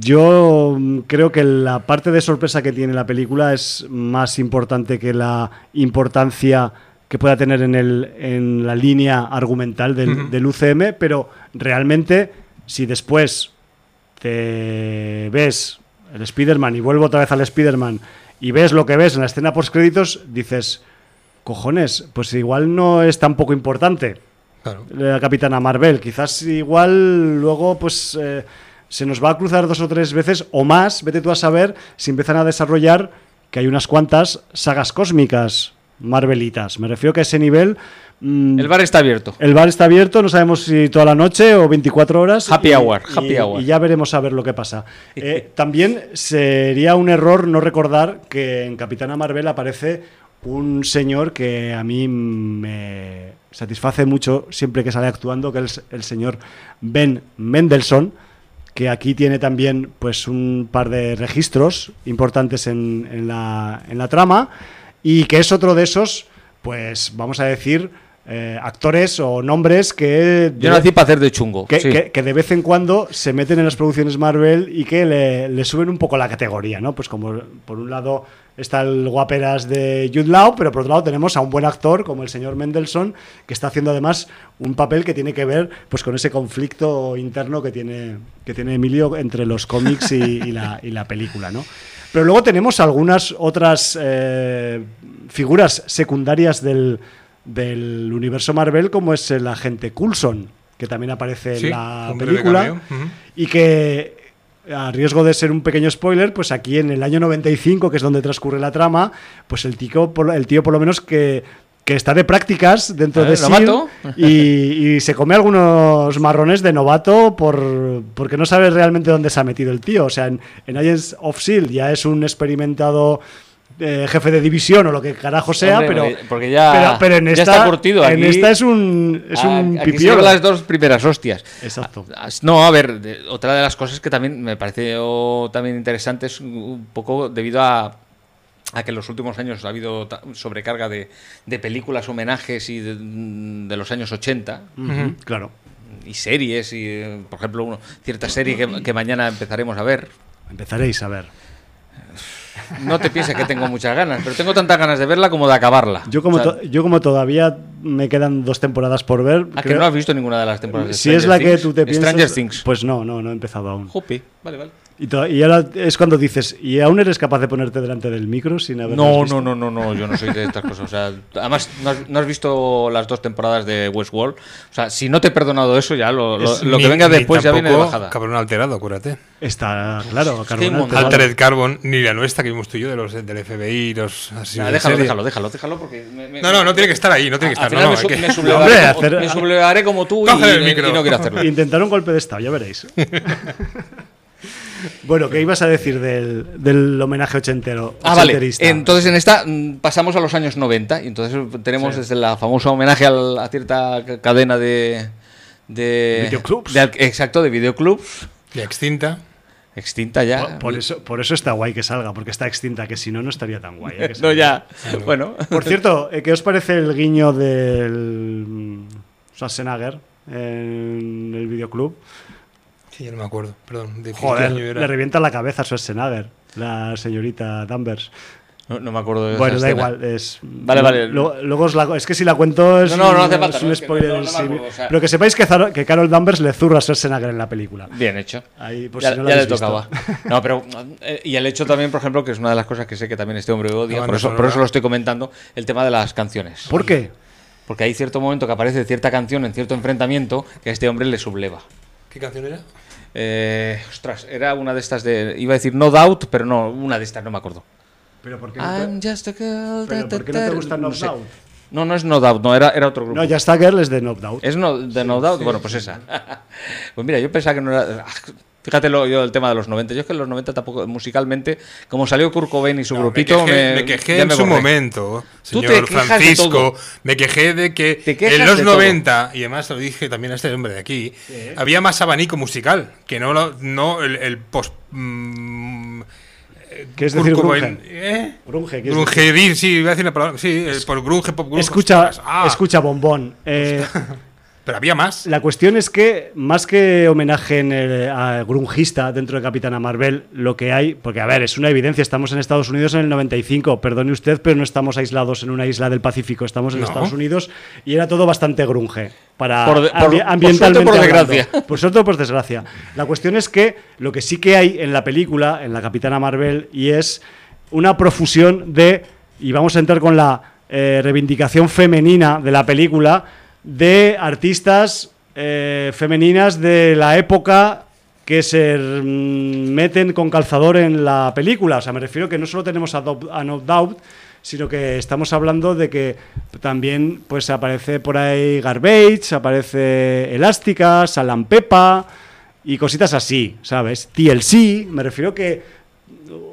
yo mm, creo que la parte de sorpresa que tiene la película es más importante que la importancia que pueda tener en, el, en la línea argumental del, UCM, pero realmente, si después te ves el Spider-Man y vuelvo otra vez al Spider-Man y ves lo que ves en la escena post créditos, dices, cojones, pues igual no es tan poco importante Claro. la Capitana Marvel. Quizás igual luego pues eh, se nos va a cruzar dos o tres veces o más, vete tú a saber, si empiezan a desarrollar que hay unas cuantas sagas cósmicas Marvelitas. Me refiero que a ese nivel... mm, El bar está abierto. el bar está abierto, no sabemos si toda la noche o 24 horas. Happy y- hour, y- happy hour. Y ya veremos a ver lo que pasa. Eh, también sería un error no recordar que en Capitana Marvel aparece un señor que a mí me satisface mucho siempre que sale actuando, que es el señor Ben Mendelssohn, que aquí tiene también pues un par de registros importantes en, en la, en la trama y que es otro de esos, pues vamos a decir, eh, actores o nombres que... Yo nací para hacer de chungo. que, sí. que- que de vez en cuando se meten en las producciones Marvel y que le, le suben un poco la categoría, ¿no? Pues como por un lado está el guaperas de Jude Law, pero por otro lado tenemos a un buen actor como el señor Mendelssohn, que está haciendo además un papel que tiene que ver pues con ese conflicto interno que tiene, que tiene Emilio entre los cómics y, y la, y la película, ¿no? Pero luego tenemos algunas otras eh, figuras secundarias del, del universo Marvel, como es el agente Coulson, que también aparece Sí, en la película, y que, a riesgo de ser un pequeño spoiler, pues aquí en el año 95, que es donde transcurre la trama, pues el tío, por, el tío por lo menos que, que está de prácticas dentro Ah, de SEAL novato. y, y se come algunos marrones de novato por, porque no sabe realmente dónde se ha metido el tío. O sea, en, en Agents of S.H.I.E.L.D. ya es un experimentado eh, jefe de división o lo que carajo sea, Hombre, pero, porque- ya- pero, pero en ya esta, está curtido. en Aquí- esta es un, es Ah, un aquí se pipiolo. lleva las dos primeras hostias. Exacto. Ah, No, a ver, de- otra de las cosas que también me pareció también interesante es un poco debido a, a que en los últimos años ha habido ta- sobrecarga de, de películas, homenajes y de, de los años 80 Ujú, Claro. y series y, por ejemplo, uno, cierta serie que, que mañana empezaremos a ver. Empezaréis a ver. No te pienses que tengo muchas ganas, pero tengo tantas ganas de verla como de acabarla. Yo como, O sea, to- yo como todavía me quedan dos temporadas por ver. ¿A que creo- no has visto ninguna de las temporadas de si es Stranger la que Things? tú te piensas. Stranger Things. Pues no, no, no he empezado aún. Jope. Vale, vale. Y, y ahora es cuando dices, ¿y aún eres capaz de ponerte delante del micro sin haber No, no, no, no, no, yo no soy de estas cosas. O sea, además, no has, no has visto las dos temporadas de Westworld. O sea, si no te he perdonado eso, ya lo, lo- Es lo que venga después ya viene de bajada. Cabrón alterado, acuérdate. Está claro, montón. vale. Altered Carbon, ni la nuestra que vimos tú y yo de los del FBI, los asesinos Ah, de déjalo, serie. déjalo, déjalo, déjalo, porque... me- me- No, no, no tiene que estar ahí, no tiene que estar. no, me, su- que- me sublevaré, Hombre, como, hacer- me sublevaré como tú y, y micro. no quiero hacerlo. Intentar un golpe de estado, ya veréis. bueno, ¿qué ibas a decir del, del homenaje ochentero? Ah, vale. Entonces en esta mm, pasamos a los años 90 y entonces tenemos desde la famosa homenaje al- a cierta ca- cadena de... de Videoclubs. de exacto, de videoclubs. Ya extinta. Extinta ya. Por, por eso, por eso está guay que salga, porque está extinta, que si no, no estaría tan guay. ¿eh? que no, ya. Bueno. Por cierto, eh, ¿qué os parece el guiño del mm, Schwarzenegger en el videoclub? Sí, yo no me acuerdo, perdón. ¿de qué Joder, año era? le revienta la cabeza a Schwarzenegger, la señorita Danvers. No, no me acuerdo de esa Bueno, da escena. igual. Es, Vale, vale. Luego, luego os la- es que si la cuento es, No, no, no hace falta, es un no, es que spoiler en sí. acuerdo, o sea- Pero que sepáis que, Zaro- que Carol Danvers le zurra a Schwarzenegger en la película. Bien hecho. Ahí, ya si no la ya le tocaba. No, pero. eh, y el hecho también, por ejemplo, que es una de las cosas que sé que también este hombre odia, por eso, por eso lo estoy comentando, el tema de las canciones. ¿Por qué? Porque hay cierto momento que aparece cierta canción en cierto enfrentamiento que a este hombre le subleva. ¿Qué canción era? Eh, ostras, era una de estas de. Iba a decir No Doubt, pero no, una de estas, no me acuerdo. Pero ¿por qué I'm just a girl. Pero da, ¿por qué no te gusta No sé. Doubt? No, no es No Doubt, no, era, era otro grupo. No, ya está Girl es de No Doubt. ¿Es no, de No Doubt? bueno, pues esa. pues mira, yo pensaba que no era. Fíjate lo, yo el tema de los 90. Yo es que en los 90 tampoco, musicalmente, como salió Kurt Cobain y su No, grupito, me quejé, me, me quejé ya en me su momento, Tú te señor Francisco. todo. Me quejé de que en los de todo. 90, y además lo dije también a este hombre de aquí, había más abanico musical, que no, lo- no el, el post. mm, ¿Quieres Kurt decir Cobain, grunge? ¿eh? Grunge, ¿quieres Grunge, di- sí, iba a decir la palabra. Sí, el, por grunge, pop grunge. Escucha, ostras, ah, escucha, bombón. Eh, Pero había más. la cuestión es que, más que homenaje en el- a grungista dentro de Capitana Marvel, lo que hay, porque a ver, es una evidencia, estamos en Estados Unidos en el 95, perdone usted, pero no estamos aislados en una isla del Pacífico, estamos en No. Estados Unidos y era todo bastante grunge. Para Por de- por- ambi- por ambientalmente suerte hablando. desgracia. Por suerte por desgracia. La cuestión es que lo que sí que hay en la película, en la Capitana Marvel, y es una profusión de, y vamos a entrar con la eh, reivindicación femenina de la película, de artistas eh, femeninas de la época que se mm, meten con calzador en la película. O sea, me refiero que no solo tenemos a, Do- No Doubt, sino que estamos hablando de que también pues aparece por ahí Garbage, aparece Elástica, Salam Pepa y cositas así, ¿sabes? TLC, me refiero que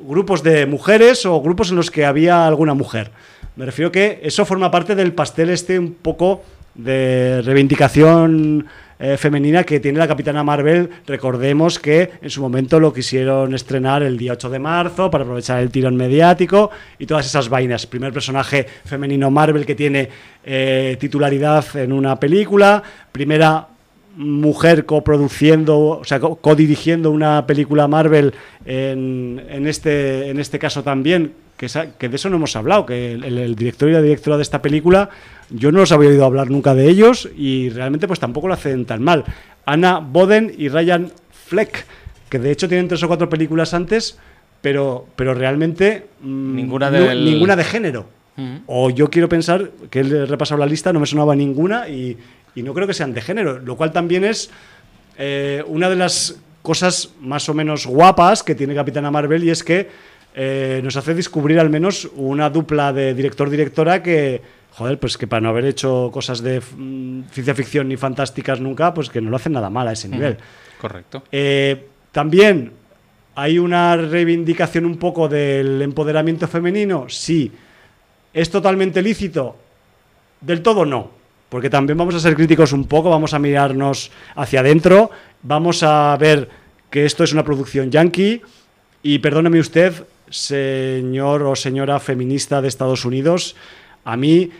grupos de mujeres o grupos en los que había alguna mujer. Me refiero que eso forma parte del pastel este un poco de reivindicación eh, femenina que tiene la Capitana Marvel. Recordemos que en su momento lo quisieron estrenar el día 8 de marzo para aprovechar el tirón mediático y todas esas vainas. Primer personaje femenino Marvel que tiene eh, titularidad en una película. Primera mujer coproduciendo, o sea, co- codirigiendo una película Marvel en, en este, en este caso también, que, esa- que de eso no hemos hablado, que el, el director y la directora de esta película, yo no los había oído hablar nunca de ellos y realmente pues tampoco lo hacen tan mal. Anna Boden y Ryan Fleck, que de hecho tienen tres o cuatro películas antes, pero, pero realmente mm, Ninguna no- del- ninguna de género. O yo quiero pensar que he repasado la lista, no me sonaba ninguna y, y no creo que sean de género, lo cual también es eh, una de las cosas más o menos guapas que tiene Capitana Marvel y es que eh, nos hace descubrir al menos una dupla de director-directora que, joder, pues que para no haber hecho cosas de mm, ciencia ficción ni fantásticas nunca, pues que no lo hacen nada mal a ese nivel. Correcto. Eh, también hay una reivindicación un poco del empoderamiento femenino, sí. ¿Es totalmente lícito? Del todo no. Porque también vamos a ser críticos un poco, vamos a mirarnos hacia adentro, vamos a ver que esto es una producción yankee y perdóneme usted, señor o señora feminista de Estados Unidos, a mí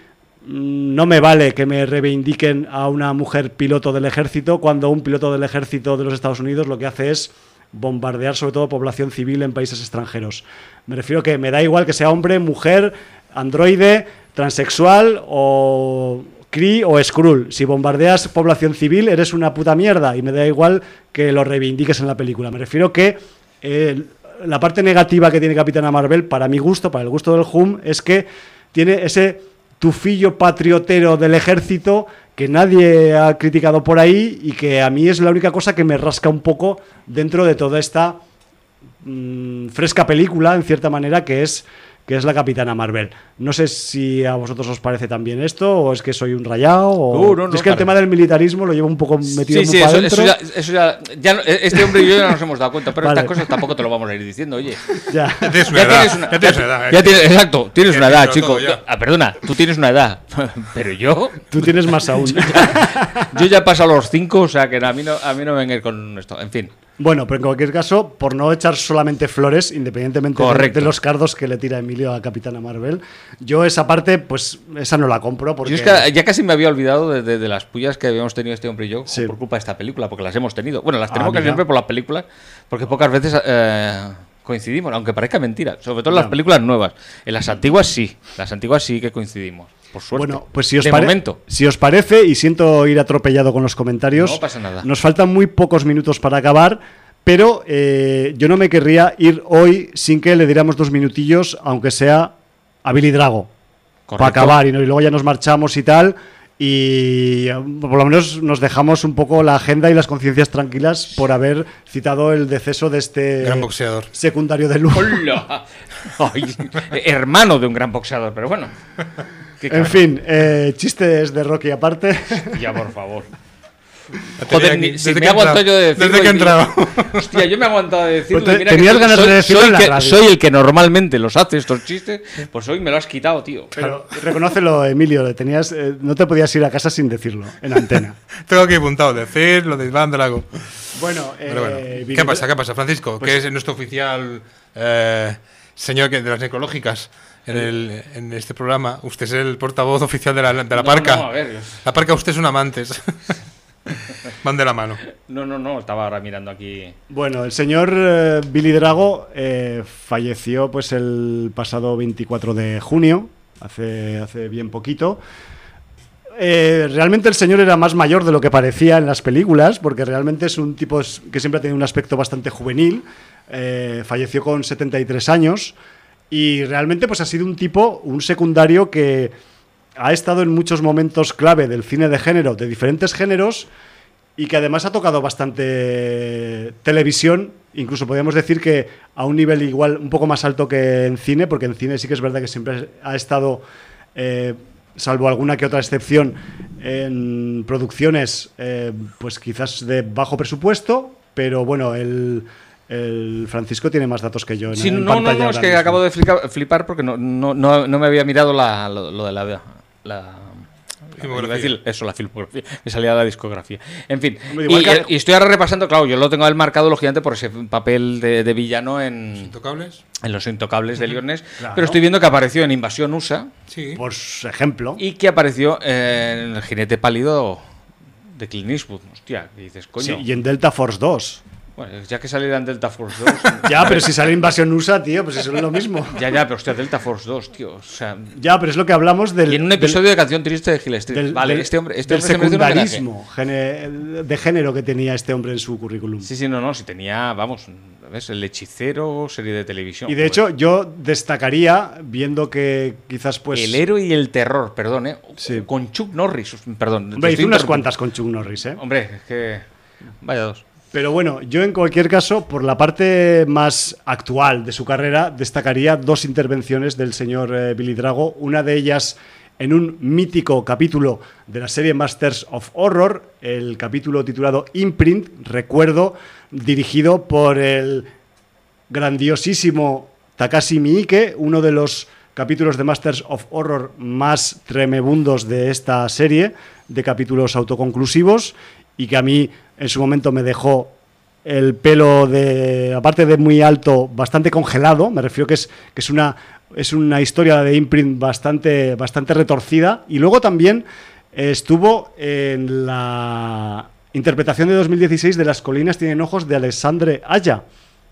mm, no me vale que me reivindiquen a una mujer piloto del ejército cuando un piloto del ejército de los Estados Unidos lo que hace es bombardear sobre todo población civil en países extranjeros. Me refiero que me da igual que sea hombre, mujer, androide, transexual o Kree o Skrull. Si bombardeas población civil eres una puta mierda y me da igual que lo reivindiques en la película. Me refiero que la parte negativa que tiene Capitana Marvel, para mi gusto, para el gusto del Hum, es que tiene ese tufillo patriotero del ejército que nadie ha criticado por ahí y que a mí es la única cosa que me rasca un poco dentro de toda esta mm, fresca película, en cierta manera, que es que es la Capitana Marvel. No sé si a vosotros os parece también esto, o es que soy un rayado, o... Uh, no, no, es que el tema del militarismo lo llevo un poco metido Sí, sí, muy para eso, ya, eso ya, ya no- este hombre y yo ya nos hemos dado cuenta, pero Vale. estas cosas tampoco te lo vamos a ir diciendo, oye. Ya. Ya tienes una Ya edad. una, ya tienes una edad. ya eh. tienes- exacto, tienes Ya una edad, chico. Ah, perdona, tú tienes una edad, pero yo, Tú tienes más aún. yo ya he pasado los cinco, o sea que a mí no, a mí no me venga con esto. En fin, Bueno, pero en cualquier caso, por no echar solamente flores, independientemente de, de los cardos que le tira Emilio a Capitana Marvel, yo esa parte, pues esa no la compro porque... yo es que ya casi me había olvidado de, de- de las pullas que habíamos tenido este hombre y yo Sí. por culpa de esta película, porque las hemos tenido. Bueno, las Ah, tenemos que mira. siempre por las películas, porque pocas veces eh, coincidimos, aunque parezca mentira. Sobre todo en las películas nuevas. En las antiguas sí. Las antiguas sí que coincidimos. Por suerte. Bueno, pues si os, de pare- momento. si os parece, y siento ir atropellado con los comentarios, No pasa nada. nos faltan muy pocos minutos para acabar, pero eh, yo no me querría ir hoy sin que le diéramos dos minutillos, aunque sea a Billy Drago, para Correcto. acabar, y, no- y luego ya nos marchamos y tal, y eh, por lo menos nos dejamos un poco la agenda y las conciencias tranquilas por haber citado el deceso de este Gran boxeador. secundario de lujo. ¡Hola! Ay, hermano de un gran boxeador, pero bueno. En fin, eh, chistes de Rocky aparte. Ya, por favor. Joder, aquí, ni- desde si que me he aguanto entrado- yo de decirlo. Desde que he entrado. Hostia, yo me he aguantado de decirlo. Pues te- que tenías soy- ganas de decirlo soy en la que- radio. Soy el que normalmente los hace estos chistes, pues hoy me lo has quitado, tío. Pero reconócelo, Emilio, le tenías, eh, no te podías ir a casa sin decirlo en antena. Tengo aquí apuntado decir lo de Iván Drago. Bueno, eh, bueno. ¿Qué pasa? ¿Qué pasa, Francisco? Pues- que es nuestro oficial eh, señor de las ecológicas en, el- en este programa. Usted es el portavoz oficial de la, de la No, parca. no, a ver. La parca, usted es un amante. Van de la mano. No, no, no, estaba ahora mirando aquí. Bueno, el señor eh, Billy Drago eh, falleció pues el pasado 24 de junio, hace, hace bien poquito. Eh, realmente el señor era más mayor de lo que parecía en las películas, porque realmente es un tipo que siempre ha tenido un aspecto bastante juvenil. Eh, falleció con 73 años y realmente pues ha sido un tipo, un secundario que ha estado en muchos momentos clave del cine de género, de diferentes géneros, y que además ha tocado bastante televisión, incluso podríamos decir que a un nivel igual un poco más alto que en cine, porque en cine sí que es verdad que siempre ha estado, eh, salvo alguna que otra excepción, en producciones eh, pues quizás de bajo presupuesto, pero bueno, el, el Francisco tiene más datos que yo. En, Sí, en no, no, pantalla no, es que mismo. acabo de flipar porque no, no, no, no me había mirado la, lo, lo de la, la Filmografía. iba a decir eso, la filmografía. Me salía la discografía. En fin. Igual y, que- y estoy ahora repasando, claro, yo lo tengo ahí marcado, lógicamente, por ese papel de, de villano en, ¿Intocables? en Los Intocables de. Claro. Pero estoy viendo que apareció en Invasión USA Sí. Por ejemplo. y que apareció en El Jinete Pálido de Clint Eastwood. Hostia, dices, coño. Sí, y en Delta Force 2. Bueno, ya que saliera en Delta Force 2. Ya, pero si sale Invasión USA, tío, pues eso es lo mismo. ya, ya, pero hostia, Delta Force 2, tío. O sea. Ya, pero es lo que hablamos del. Y en un del- episodio de Canción Triste de Gil Street. del, vale, del- este hombre, este del hombre secundarismo de género que tenía este hombre en su currículum. Sí, sí, no, no, si tenía, vamos, ¿ves? El hechicero, serie de televisión. Y de hecho, yo destacaría, viendo que quizás pues. el héroe y el terror, perdón, ¿eh? Sí. Con Chuck Norris, perdón. Hombre, estoy unas cuantas con Chuck Norris, ¿eh? Hombre, es que. Vaya dos. Pero bueno, yo en cualquier caso, por la parte más actual de su carrera, destacaría dos intervenciones del señor eh, Billy Drago. Una de ellas en un mítico capítulo de la serie Masters of Horror, el capítulo titulado Imprint, recuerdo, dirigido por el grandiosísimo Takashi Miike, uno de los capítulos de Masters of Horror más tremebundos de esta serie, de capítulos autoconclusivos, y que a mí en su momento me dejó el pelo de, aparte de muy alto, bastante congelado, me refiero que es, que es una es una historia de imprint bastante, bastante retorcida. Y luego también eh, estuvo en la interpretación de 2016 de Las colinas tienen ojos de Alexandre Aya.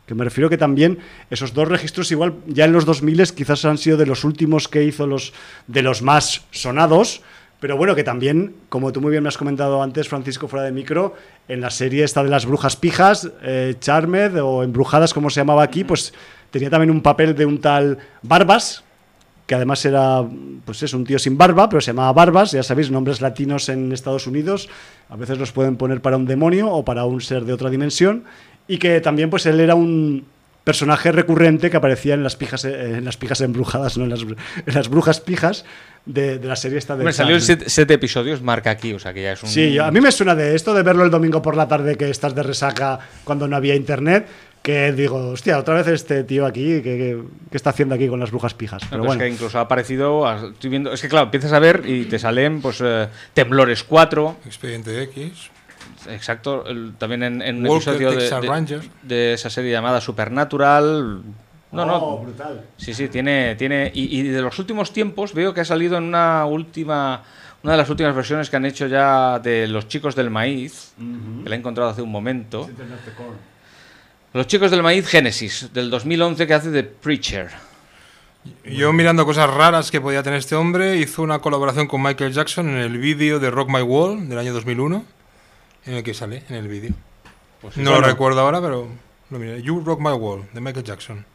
Que me refiero que también esos dos registros, igual ya en los 2000 quizás han sido de los últimos que hizo los de los más sonados. Pero bueno, que también, como tú muy bien me has comentado antes, Francisco, fuera de micro, en la serie esta de las brujas pijas, eh, Charmed o Embrujadas, como se llamaba aquí, pues tenía también un papel de un tal Barbas, que además era, pues es un tío sin barba, pero se llamaba Barbas, ya sabéis, nombres latinos en Estados Unidos, a veces los pueden poner para un demonio o para un ser de otra dimensión, y que también pues él era un personaje recurrente que aparecía en las pijas, en las pijas embrujadas, no en las, en las brujas pijas de, de la serie esta de... Hombre, salió siete, siete episodios, marca aquí, o sea que ya es un. Sí, a mí me suena de esto de verlo el domingo por la tarde que estás de resaca cuando no había internet, que digo, hostia, otra vez este tío aquí, que, que- que está haciendo aquí con las brujas pijas? No, Pero pero bueno, es que incluso ha aparecido. Estoy viendo, es que claro, empiezas a ver y te salen pues eh, Temblores 4, Expediente X. exacto, el- también en, en un Walker, episodio de, esa serie llamada Supernatural. No, Oh, no. brutal. Sí, sí, tiene. tiene y, y de los últimos tiempos veo que ha salido en una última. Una de las últimas versiones que han hecho ya de Los Chicos del Maíz, que la he encontrado hace un momento. Los chicos del maíz Génesis, del 2011, que hace de Preacher. Yo mirando cosas raras que podía tener este hombre, hizo una colaboración con Michael Jackson en el vídeo de Rock My Wall del año 2001, en el que sale en el vídeo. Pues no bueno, lo recuerdo ahora, pero lo miré. You Rock My Wall, de Michael Jackson.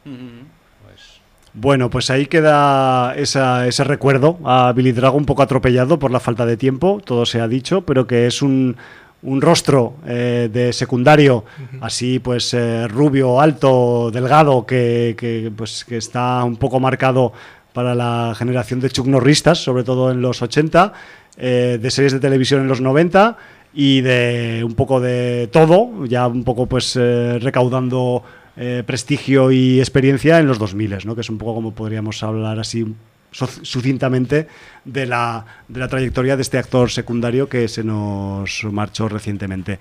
Bueno, pues ahí queda esa- ese recuerdo a Billy Drago un poco atropellado por la falta de tiempo, todo se ha dicho, pero que es un, un rostro eh, de secundario, así pues eh, rubio, alto, delgado, que, que, pues, que está un poco marcado para la generación de Chuck Norristas, sobre todo en los 80, eh, de series de televisión en los 90 y de un poco de todo, ya un poco pues eh, recaudando eh, prestigio y experiencia en los 2000, ¿no? que es un poco como podríamos hablar así su- sucintamente de la, de la trayectoria de este actor secundario que se nos marchó recientemente.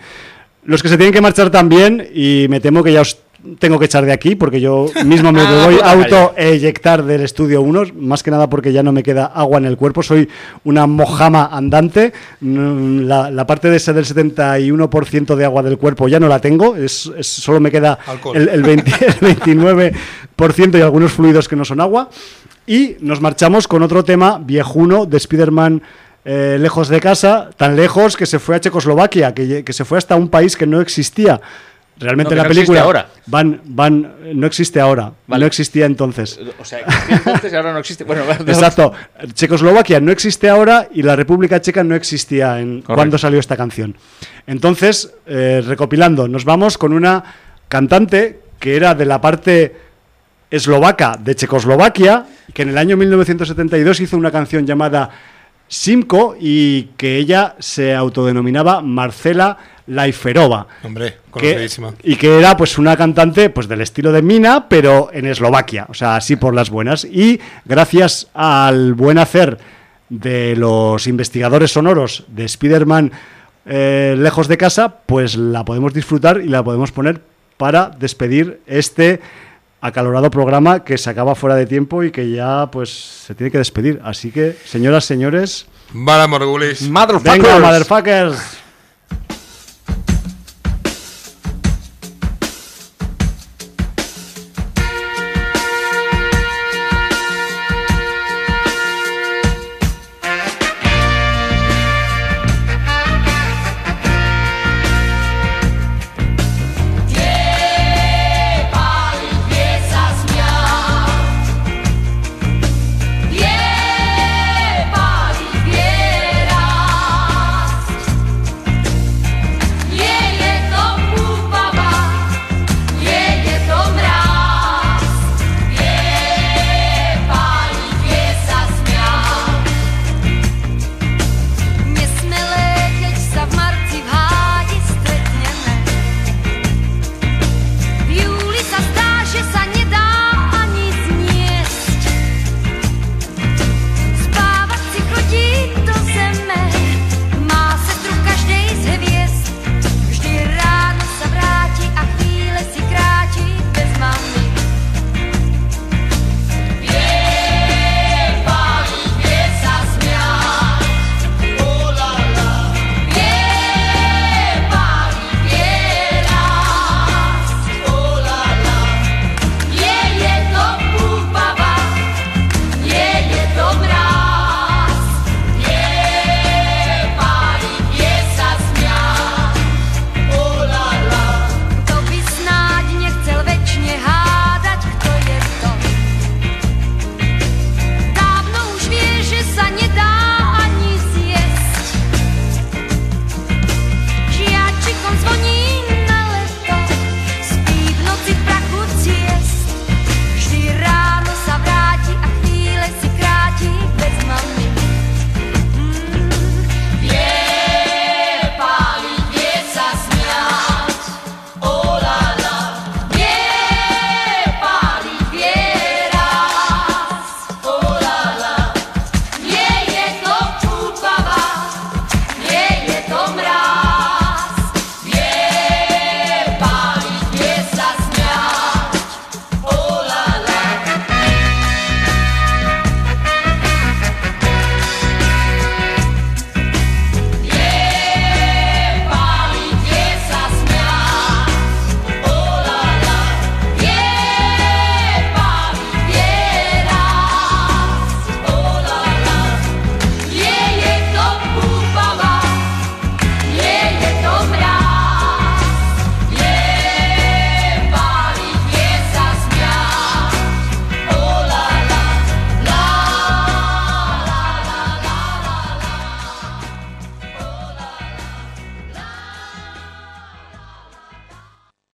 Los que se tienen que marchar también, y me temo que ya os tengo que echar de aquí, porque yo mismo me Ah, voy a auto-eyectar del estudio 1, más que nada porque ya no me queda agua en el cuerpo, soy una mojama andante, Mm, la, la parte de ese del 71% de agua del cuerpo ya no la tengo, es, es- solo me queda el, el 20 el 29% y algunos fluidos que no son agua. Y nos marchamos con otro tema viejuno de Spider-Man eh, lejos de casa, tan lejos que se fue a Checoslovaquia, que, que se fue hasta un país que no existía. Realmente No, la no película ahora. van van no existe ahora, Vale. no existía entonces. O sea, existía entonces y ahora no existe. Bueno, Exacto. Checoslovaquia no existe ahora y la República Checa no existía en Correcto. cuando salió esta canción. Entonces, eh, recopilando, nos vamos con una cantante que era de la parte eslovaca de Checoslovaquia, que en el año 1972 hizo una canción llamada Simco y que ella se autodenominaba Marcela Laiferova Hombre, que- conocidísima. y que era pues una cantante pues del estilo de Mina, pero en Eslovaquia, o sea, así por las buenas. Y gracias al buen hacer de los investigadores sonoros de Spider-Man eh, lejos de casa, pues la podemos disfrutar y la podemos poner para despedir este acalorado programa que se acaba fuera de tiempo y que ya pues se tiene que despedir. Así que, señoras, señores. Motherfuckers. venga, motherfuckers.